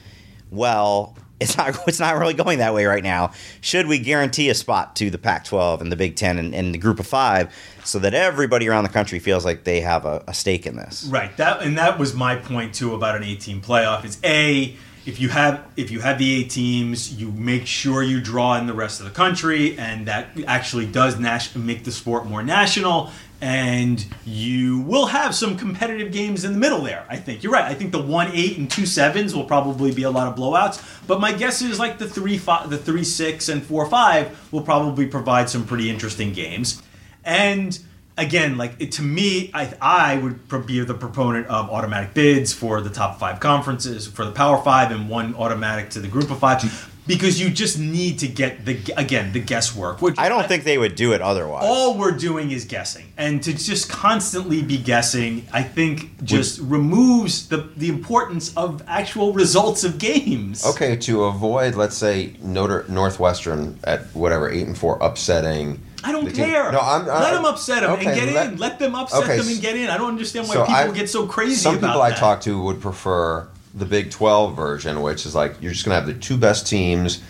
Well, it's not it's not really going that way right now. Should we guarantee a spot to the Pac-12 and the Big Ten and, and the Group of Five, so that everybody around the country feels like they have a, a stake in this? Right. That and that was my point too about an 18 playoff. Is a if you have if you have the eight teams, you make sure you draw in the rest of the country, and that actually does nas- make the sport more national. And you will have some competitive games in the middle there. I think you're right. I think the one eight and two sevens will probably be a lot of blowouts. But my guess is like the three five, the three six and four five will probably provide some pretty interesting games. And again, like it, to me, I I would be the proponent of automatic bids for the top five conferences for the Power Five and one automatic to the Group of Five because you just need to get the again the guesswork. Which I don't think they would do it otherwise. all we're doing is guessing, and to just constantly be guessing, I think just removes the the importance of actual results of games. Okay, to avoid, let's say, Notre Northwestern at whatever eight and four upsetting. I don't care. No, I'm. let them upset them okay, and get let- in. Let them upset Okay, them and get in. I don't understand why so people I- get so crazy Some about people I that. talk to would prefer the Big Twelve version, which is like you're just going to have the two best teams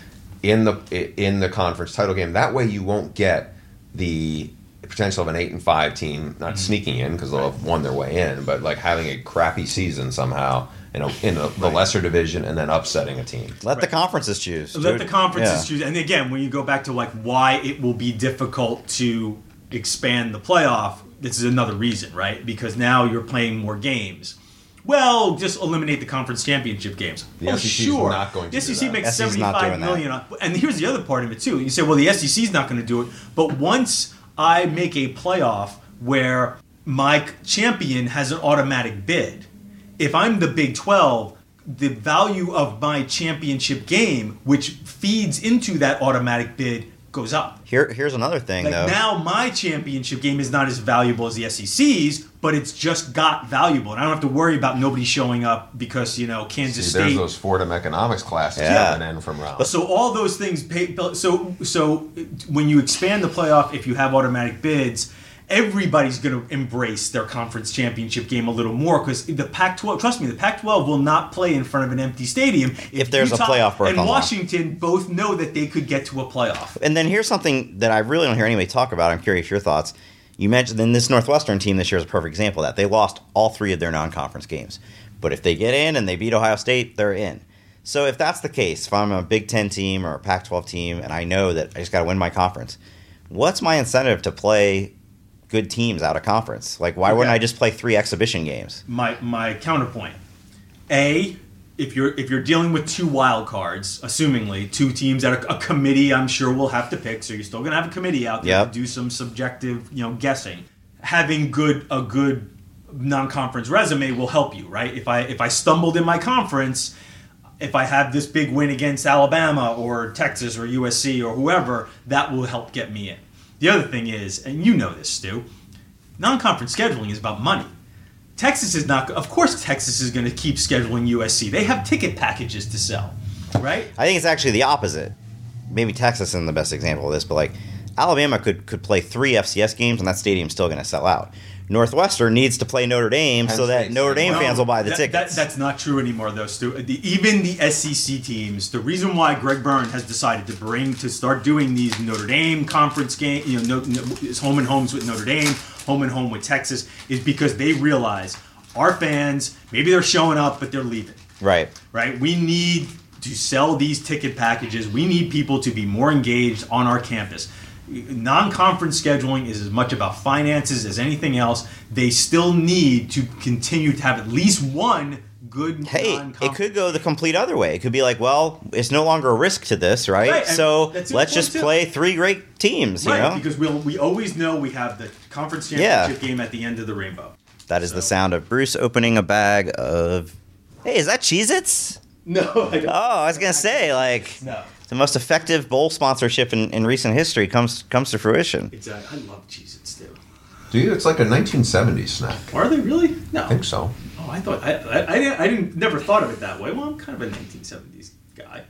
in the in the conference title game. That way, you won't get the potential of an eight and five team not Mm-hmm. sneaking in because they'll have won their way in, but like having a crappy season somehow in a, in a, the lesser division and then upsetting a team. Let the conferences choose. Let dude. the conferences Yeah. choose. And again, when you go back to like why it will be difficult to expand the playoff, this is another reason, right? Because now you're playing more games. Well, just eliminate the conference championship games. The oh, SEC sure. not going to the do SEC that. makes SEC 's seventy not five doing that. million. on- And here's the other part of it too. You say, well, the SEC is not going to do it, but once I make a playoff where my champion has an automatic bid, if I'm the Big Twelve, the value of my championship game, which feeds into that automatic bid, goes up. Here, here's another thing Like though. now, my championship game is not as valuable as the SEC's, but it's just got valuable, and I don't have to worry about nobody showing up because you know Kansas See, there's those Fordham economics classes Yeah. coming in from Ralph. So all those things pay. So so when you expand the playoff, if you have automatic bids, everybody's going to embrace their conference championship game a little more because the Pac-12. Trust me, the Pac-12 will not play in front of an empty stadium If there's a playoff berth And on the line. Washington both know that they could get to a playoff. And then here's something that I really don't hear anybody talk about. I'm curious your thoughts. You mentioned then this Northwestern team this year is a perfect example of that. They lost all three of their non-conference games, but if they get in and they beat Ohio State, they're in. So if that's the case, if I'm a Big Ten team or a Pac-12 team, and I know that I just got to win my conference, what's my incentive to play good teams out of conference? Like, why wouldn't I just play three exhibition games? my my counterpoint. A, if you're if you're dealing with two wild cards, assumingly two teams that a, a committee I'm sure will have to pick, so you're still gonna have a committee out there Yep. to do some subjective, you know, guessing. Having good a good non-conference resume will help you, right? If I if I stumbled in my conference, if I have this big win against Alabama or Texas or USC or whoever, that will help get me in. The other thing is, and you know this, Stu, non-conference scheduling is about money. Texas is not. Of course, Texas is going to keep scheduling USC. They have ticket packages to sell, right? I think it's actually the opposite. Maybe Texas isn't the best example of this, but like Alabama could could play three FCS games and that stadium's still going to sell out. Northwestern needs to play Notre Dame so that Notre Dame well. fans will buy the That- tickets. that- that's not true anymore, though, Stu. The, even the SEC teams. The reason why Greg Byrne has decided to bring to start doing these Notre Dame conference game, you know, no, no, it's home and homes with Notre Dame, home and home with Texas, is because they realize our fans maybe they're showing up, but they're leaving. right. right? We need to sell these ticket packages. We need people to be more engaged on our campus. Non-conference scheduling is as much about finances as anything else. They still need to continue to have at least one good. Hey, it could go the complete other way. It could be like, well, it's no longer a risk to this, right? Right, so let's just too. play three great teams, you know? because we'll we always know we have the conference Yeah. championship game at the end of the rainbow. that is the sound of Bruce opening a bag of. Hey, is that Cheez Its? No, I don't. Oh, I was going to say, like, no, the most effective bowl sponsorship in, in recent history comes comes to fruition. exactly. I love Cheez-Its too. Do you? It's like a 1970s snack. Are they really? No. I think so. Oh, I thought I, I, I, didn't, I didn't never thought of it that way. Well, I'm kind of a 1970s guy.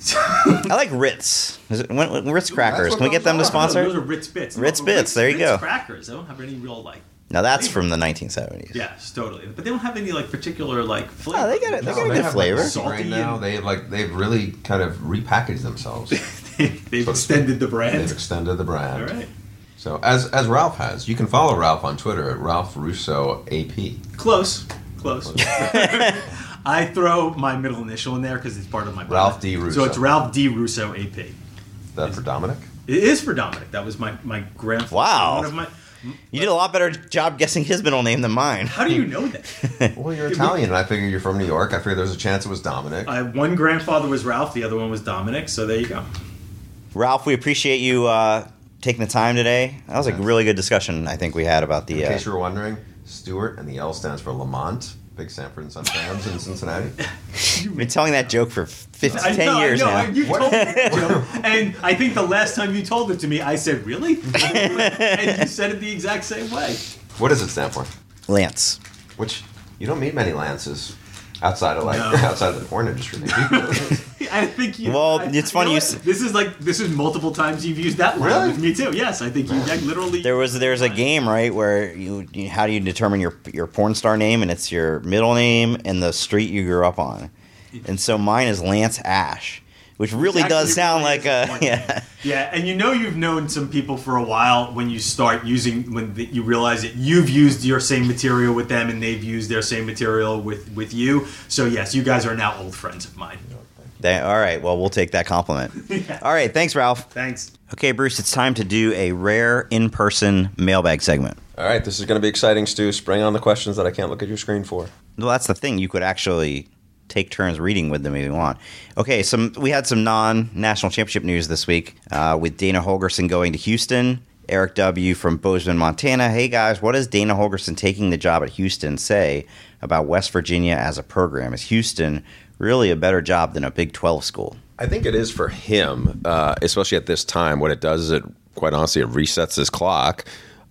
I like Ritz. Is it, when, when- Ritz crackers. what Can we get them to are. sponsor? Those are Ritz Bits. Ritz but Bits, there you go. Ritz go. Crackers. I don't have any real like. Now that's from the 1970s. Yes, totally. But they don't have any like particular like flavor. Oh, they got it. They No, got a good have, flavor. Like, Salty right now, and- they like they've really kind of repackaged themselves. They've So- extended the brand. They've extended the brand. All right. So as as Ralph has, you can follow Ralph on Twitter at Ralph Russo AP. Close. Close. I throw my middle initial in there because it's part of my brand. Ralph D. Russo. So it's Ralph D. Russo AP. That for Dominic. It is for Dominic. That was my my grandfather. Wow. One of my. You did a lot better job guessing his middle name than mine. How do you know that? Well, you're Italian, and I figure you're from New York. I figured there was a chance it was Dominic. I, one grandfather was Ralph. The other one was Dominic. So there you go. Ralph, we appreciate you uh, taking the time today. That was a really good discussion, I think, we had about In the. Uh, case you were wondering, Stewart and the L stands for Lamont. Big Sanford and Son fans in Cincinnati. You've been telling that joke for 50, I 10 know, years I know. now. You told me, that joke, and I think the last time you told it to me, I said, "Really?" and you said it the exact same way. What does it stand for? Lance. Which you don't meet many lances outside of like No. outside of the porn industry. Maybe. I think you. Well, I- it's funny know you s- This is like this is multiple times you've used that line Really? with me too. Yes, I think you like, literally. There was there's a game right where you, you how do you determine your your porn star name and it's your middle name and the street you grew up on, and so mine is Lance Ash, which really actually does sound like a a yeah. Yeah, and you know you've known some people for a while when you start using when the, you realize that you've used your same material with them and they've used their same material with with you. So yes, you guys are now old friends of mine. They, all right. Well, we'll take that compliment. All right. Thanks, Ralph. Thanks. Okay, Bruce, it's time to do a rare in person mailbag segment. All right, this is going to be exciting, Stu. Spring on the questions that I can't look at your screen for. Well, that's the thing. You could actually take turns reading with them if you want. Okay, some we had some non-national championship news this week uh, with Dana Holgorsen going to Houston. Eric W. from Bozeman, Montana. Hey guys, what does Dana Holgorsen taking the job at Houston say about West Virginia as a program? Is Houston really a better job than a Big 12 school? I think it is for him, uh, especially at this time. What it does is it, quite honestly, it resets his clock.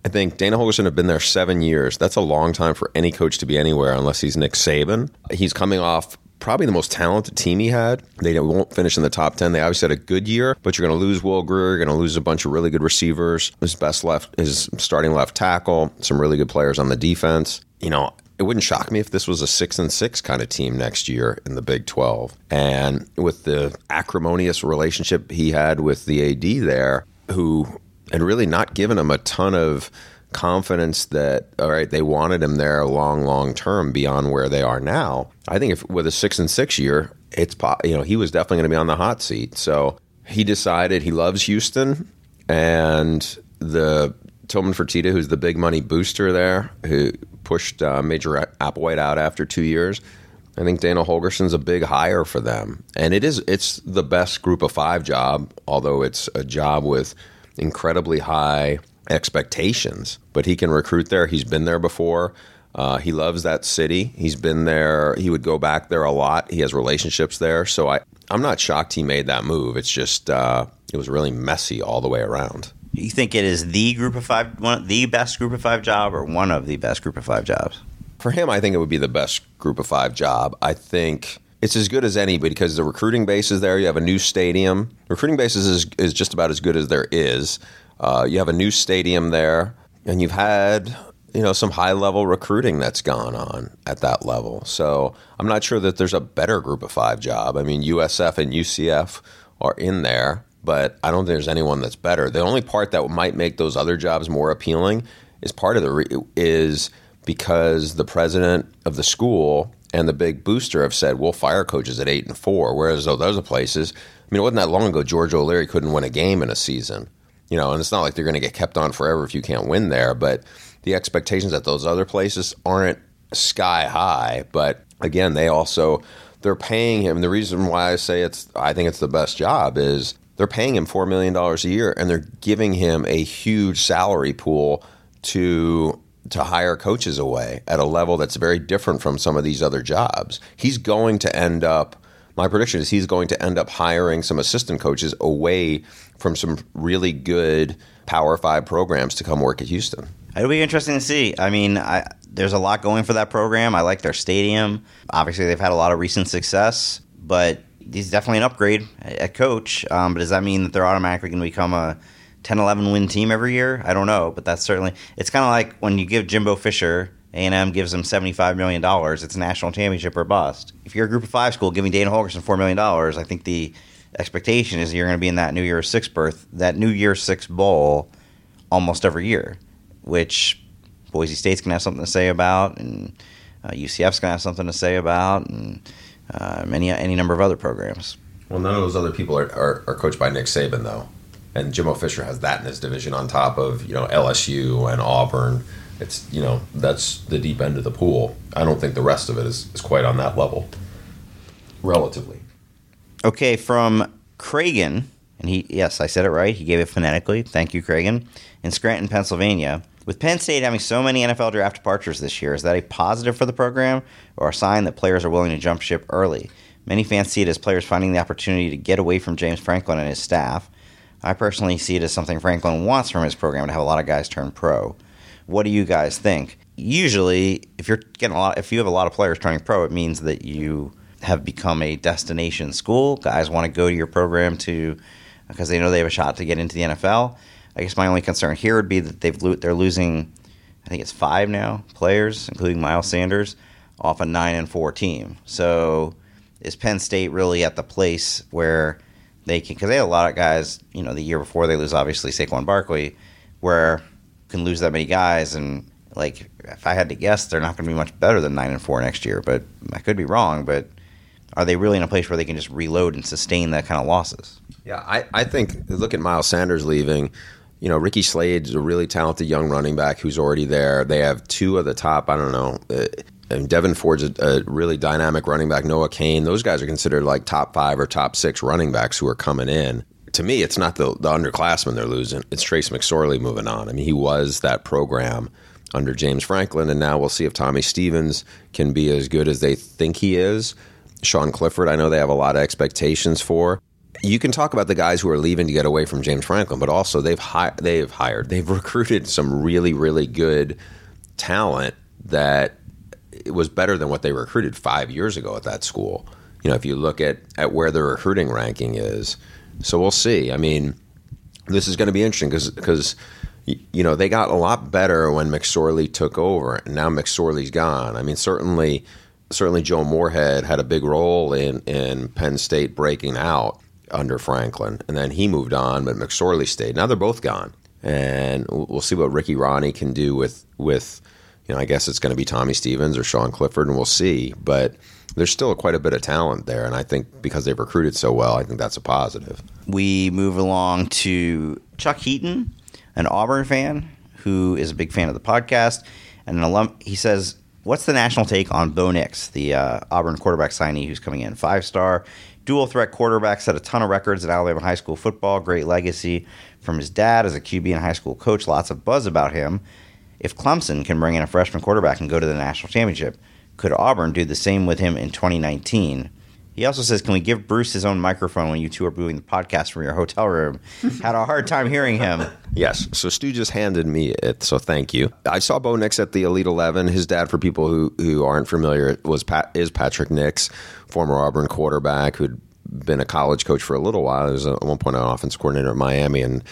I think Dana Holgorsen have been there seven years. That's a long time for any coach to be anywhere unless he's Nick Saban. He's coming off probably the most talented team he had. They won't finish in the top 10. They obviously had a good year, but you're going to lose Will Grier. You're going to lose a bunch of really good receivers. His best left, his starting left tackle, some really good players on the defense. You know, it wouldn't shock me if this was a six and six kind of team next year in the Big 12. And with the acrimonious relationship he had with the AD there, who had really not given him a ton of confidence that all right they wanted him there long long term beyond where they are now. I think if with a six and six year it's you know he was definitely going to be on the hot seat. So he decided he loves houston and the tillman fertitta who's the big money booster there who pushed uh, major applewhite out after two years I think Dana Holgorsen's a big hire for them, and it is it's the best Group of Five job, although it's a job with incredibly high expectations. But he can recruit there. He's been there before. Uh, he loves that city. He's been there. He would go back there a lot. He has relationships there. So I, I'm not shocked he made that move. It's just uh, it was really messy all the way around. You think it is the group of five, one, the best group of five job, or one of the best group of five jobs? For him, I think it would be the best group of five job. I think it's as good as any because the recruiting base is there. You have a new stadium. Recruiting base is, is just about as good as there is. Uh, you have a new stadium there, and you've had you know some high level recruiting that's gone on at that level. So I'm not sure that there's a better group of five job. I mean, USF and UCF are in there, but I don't think there's anyone that's better. The only part that might make those other jobs more appealing is part of the re- is because the president of the school and the big booster have said we'll fire coaches at eight and four, whereas those other places. I mean, it wasn't that long ago George O'Leary couldn't win a game in a season you know, and it's not like they're going to get kept on forever if you can't win there, but the expectations at those other places aren't sky high. But again, they also they're paying him. The reason why I say it's I think it's the best job is they're paying him four million dollars a year, and they're giving him a huge salary pool to to hire coaches away at a level that's very different from some of these other jobs. He's going to end up my prediction is he's going to end up hiring some assistant coaches away from some really good Power Five programs to come work at Houston. It'll be interesting to see. I mean, I, there's a lot going for that program. I like their stadium. Obviously, they've had a lot of recent success, but he's definitely an upgrade at coach. Um, but does that mean that they're automatically going to become a 10 11 win team every year? I don't know, but that's certainly it's kind of like when you give Jimbo Fisher a&M gives them $75 million. It's national championship or bust. If you're a group of five school giving Dana Holgorsen $4 million, I think the expectation is you're going to be in that New Year's Six berth, that New Year's Six bowl almost every year, which Boise State's going to have something to say about, and uh, UCF's going to have something to say about, and uh, many any number of other programs. Well, none of those other people are, are, are coached by Nick Saban, though. And Jimbo Fisher has that in his division on top of, you know, LSU and Auburn – it's you know that's the deep end of the pool. I don't think the rest of it is, is quite on that level, relatively. Okay, from Cragen, and he yes, I said it right. He gave it phonetically. Thank you, Cragen. In Scranton, Pennsylvania. With Penn State having so many NFL draft departures this year, is that a positive for the program or a sign that players are willing to jump ship early? Many fans see it as players finding the opportunity to get away from James Franklin and his staff. I personally see it as something Franklin wants from his program to have a lot of guys turn pro. What do you guys think? Usually, if you're getting a lot, if you have a lot of players turning pro, it means that you have become a destination school. Guys want to go to your program to because they know they have a shot to get into the NFL. I guess my only concern here would be that they've they're losing. I think it's five now players, including Miles Sanders, off a nine and four team. So is Penn State really at the place where they can? Because they had a lot of guys. You know, the year before they lose, obviously Saquon Barkley, where can lose that many guys and like if I had to guess, they're not going to be much better than nine and four next year. But I could be wrong. But are they really in a place where they can just reload and sustain that kind of losses? Yeah, I, I think look at Miles Sanders leaving. You know, Ricky Slade's a really talented young running back who's already there. They have two of the top, I don't know, uh, and Devyn Ford's a, a, really dynamic running back. Noah Cain, those guys are considered like top five or top six running backs who are coming in. To me, it's not the, the underclassmen they're losing. It's Trace McSorley moving on. I mean, he was that program under James Franklin, and now we'll see if Tommy Stevens can be as good as they think he is. Sean Clifford, I know they have a lot of expectations for. You can talk about the guys who are leaving to get away from James Franklin, but also they've hi- they've hired, they've recruited some really really good talent that it was better than what they recruited five years ago at that school. You know, if you look at, at where the recruiting ranking is, so we'll see. I mean, this is going to be interesting because because you know they got a lot better when McSorley took over, and now McSorley's gone. I mean, certainly certainly Joe Moorhead had a big role in in Penn State breaking out under Franklin, and then he moved on, but McSorley stayed. Now they're both gone, and we'll see what Ricky Rahne can do with with you know, I guess it's going to be Tommy Stevens or Sean Clifford, and we'll see. But there's still quite a bit of talent there, and I think because they've recruited so well, I think that's a positive. We move along to Chuck Heaton, an Auburn fan who is a big fan of the podcast, and an alum. He says, "What's the national take on Bo Nix, the uh, Auburn quarterback signee who's coming in five star?" Dual threat quarterback set a ton of records at Alabama high school football. Great legacy from his dad as a QB and high school coach. Lots of buzz about him. If Clemson can bring in a freshman quarterback and go to the national championship, could Auburn do the same with him in 2019? He also says, Can we give Bruce his own microphone when you two are doing the podcast from your hotel room? Had a hard time hearing him. Yes. So Stu just handed me it. So thank you. I saw Bo Nix at the Elite 11. His dad, for people who, who aren't familiar, was Pat, is Patrick Nix, former Auburn quarterback who'd been a college coach for a little while. He was at one point an offense coordinator at Miami and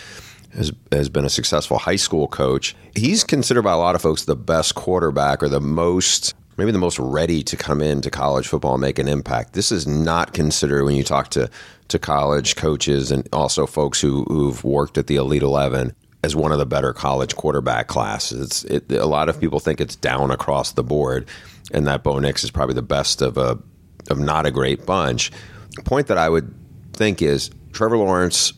has, has been a successful high school coach. He's considered by a lot of folks the best quarterback or the most maybe the most ready to come into college football and make an impact. This is not considered when you talk to, to college coaches and also folks who, who've worked at the Elite 11 as one of the better college quarterback classes. It, a lot of people think it's down across the board, and that Bo Nix is probably the best of a of not a great bunch. The point that I would think is Trevor Lawrence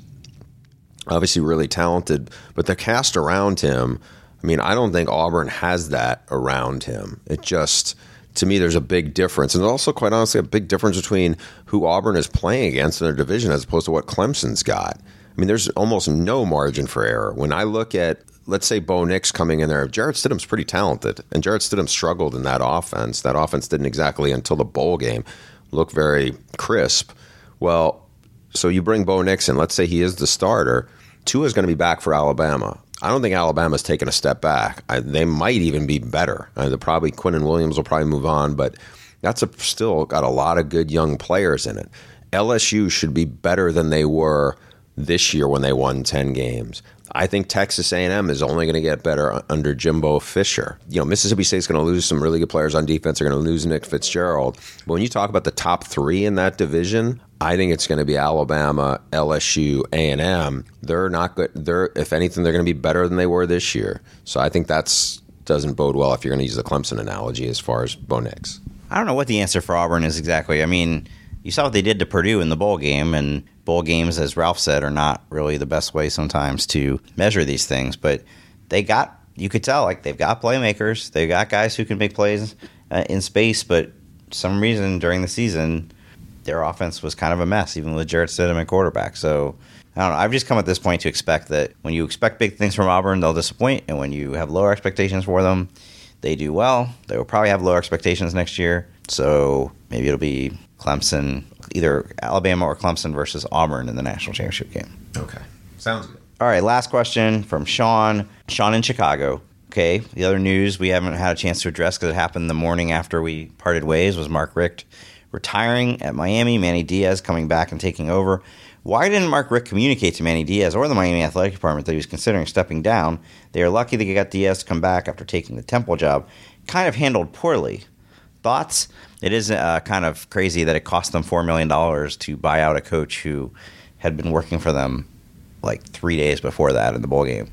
obviously really talented, but the cast around him. I mean, I don't think Auburn has that around him. It just, to me, there's a big difference. And also, quite honestly, a big difference between who Auburn is playing against in their division as opposed to what Clemson's got. I mean, there's almost no margin for error. When I look at, let's say, Bo Nix coming in there, Jarrett Stidham's pretty talented, and Jarrett Stidham struggled in that offense. That offense didn't exactly, until the bowl game, look very crisp. Well, so you bring Bo Nix in, let's say he is the starter Tua is going to be back for Alabama. I don't think Alabama's taken a step back. I, they might even be better. Uh, probably Quinnen Williams will probably move on, but that's a, still got a lot of good young players in it. LSU should be better than they were this year when they won 10 games. I think Texas A&M is only going to get better under Jimbo Fisher. You know, Mississippi State's going to lose some really good players on defense. They're going to lose Nick Fitzgerald. But when you talk about the top three in that division, I think it's going to be Alabama, LSU, A and M. They're not good. They're if anything, they're going to be better than they were this year. So I think that's doesn't bode well if you're going to use the Clemson analogy as far as Bo Nix. I don't know what the answer for Auburn is exactly. I mean, you saw what they did to Purdue in the bowl game, and bowl games, as Ralph said, are not really the best way sometimes to measure these things. But they got you could tell like they've got playmakers, they've got guys who can make plays uh, in space, but some reason during the season their offense was kind of a mess, even with Jarrett Stidham at quarterback. So I don't know. I've just come at this point to expect that when you expect big things from Auburn, they'll disappoint, and when you have lower expectations for them, they do well. They will probably have lower expectations next year. So maybe it'll be Clemson, either Alabama or Clemson versus Auburn in the national championship game. Okay, sounds good. All right, last question from Sean. Sean in Chicago. Okay, the other news we haven't had a chance to address because it happened the morning after we parted ways was Mark Richt retiring at Miami, Manny Diaz coming back and taking over. Why didn't Mark Richt communicate to Manny Diaz or the Miami Athletic Department that he was considering stepping down? They are lucky they got Diaz to come back after taking the Temple job. Kind of handled poorly. Thoughts? It is uh, kind of crazy that it cost them $4 million to buy out a coach who had been working for them like three days before that in the bowl game.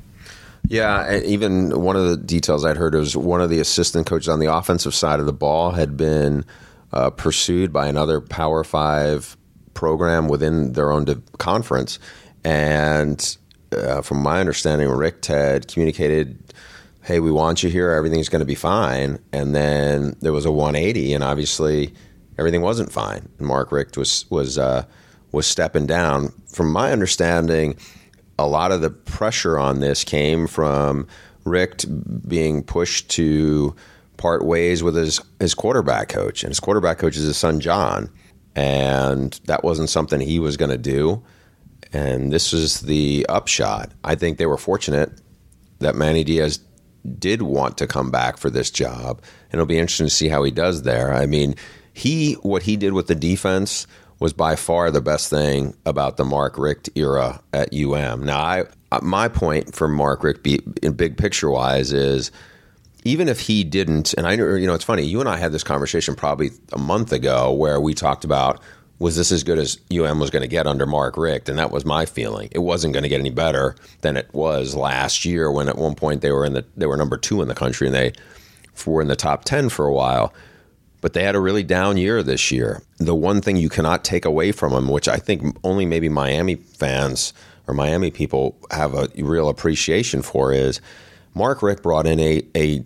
Yeah, even one of the details I'd heard was one of the assistant coaches on the offensive side of the ball had been uh, pursued by another Power Five program within their own conference. And uh, from my understanding, Richt had communicated, "Hey, we want you here. Everything's going to be fine." And then there was a 180, and obviously everything wasn't fine. Mark Richt was was uh, was stepping down. From my understanding, a lot of the pressure on this came from Richt being pushed to part ways with his his quarterback coach, and his quarterback coach is his son John, and that wasn't something he was going to do. And this was the upshot. I think they were fortunate that Manny Diaz did want to come back for this job, and it'll be interesting to see how he does there. I mean, he what he did with the defense was by far the best thing about the Mark Richt era at UM. Now, I my point for Mark Richt, big picture wise, is even if he didn't, and I know you know it's funny. You and I had this conversation probably a month ago where we talked about was this as good as UM was going to get under Mark Richt, and that was my feeling. It wasn't going to get any better than it was last year when at one point they were in the they were number two in the country and they were in the top ten for a while but they had a really down year this year. The one thing you cannot take away from them, which I think only maybe Miami fans or Miami people have a real appreciation for, is Mark Richt brought in a, a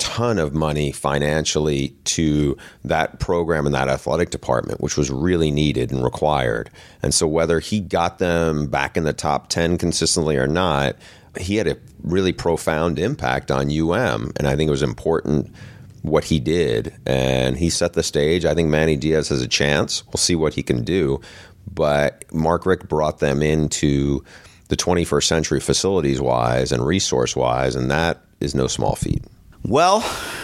ton of money financially to that program and that athletic department, which was really needed and required. And so, whether he got them back in the top 10 consistently or not, he had a really profound impact on UM. And I think it was important what he did, and he set the stage. I think Manny Diaz has a chance. We'll see what he can do. But Mark Richt brought them into the 21st century facilities wise and resource wise, and that is no small feat. Well,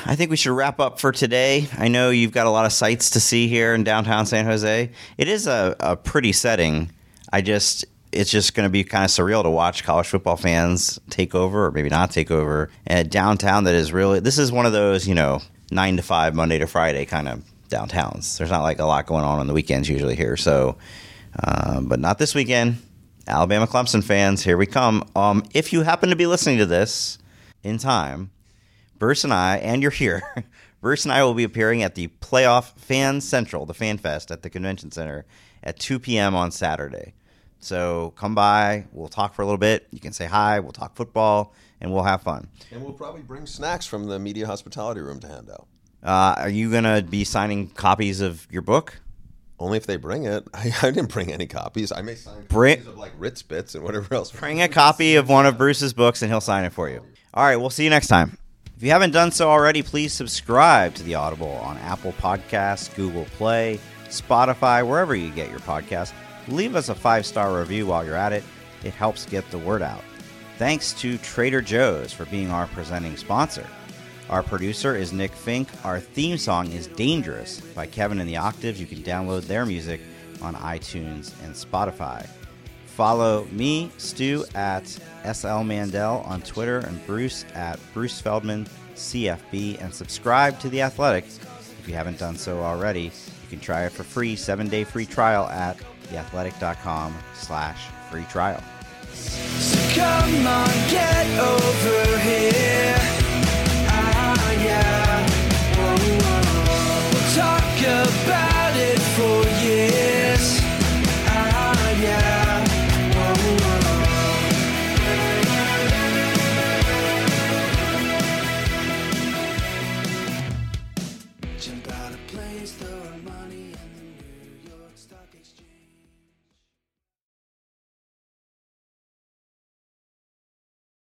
I think we should wrap up for today. I know you've got a lot of sights to see here in downtown San Jose. It is a, a pretty setting. I just, it's just going to be kind of surreal to watch college football fans take over, or maybe not take over, at downtown. That is really this is one of those you know nine to five, Monday to Friday kind of downtowns. There's not like a lot going on on the weekends usually here, so uh, but not this weekend. Alabama Clemson fans, here we come. Um, if you happen to be listening to this in time, Bruce and I, and you're here. Bruce and I will be appearing at the Playoff Fan Central, the Fan Fest at the Convention Center at 2 p.m. on Saturday. So come by. We'll talk for a little bit. You can say hi. We'll talk football, and we'll have fun. And we'll probably bring snacks from the media hospitality room to hand out. Uh, are you going to be signing copies of your book? Only if they bring it. I, I didn't bring any copies. I may sign bring, copies of like Ritz bits and whatever else. Bring a copy of one of Bruce's books, and he'll sign it for you. All right, we'll see you next time. If you haven't done so already, please subscribe to the Audible on Apple Podcasts, Google Play, Spotify, wherever you get your podcast leave us a five star review while you're at it. It helps get the word out. Thanks to Trader Joe's for being our presenting sponsor. Our producer is Nick Fink. Our theme song is Dangerous by Kevin and the Octaves. You can download their music on iTunes and Spotify. Follow me, Stu, at SL Mandel on Twitter and Bruce at Bruce Feldman CFB and subscribe to The Athletic if you haven't done so already. You can try it for free, seven-day free trial at theathletic.com slash free trial. So come on, get over here. Ah, yeah. Whoa, whoa. We'll talk about it for years. Ah, yeah.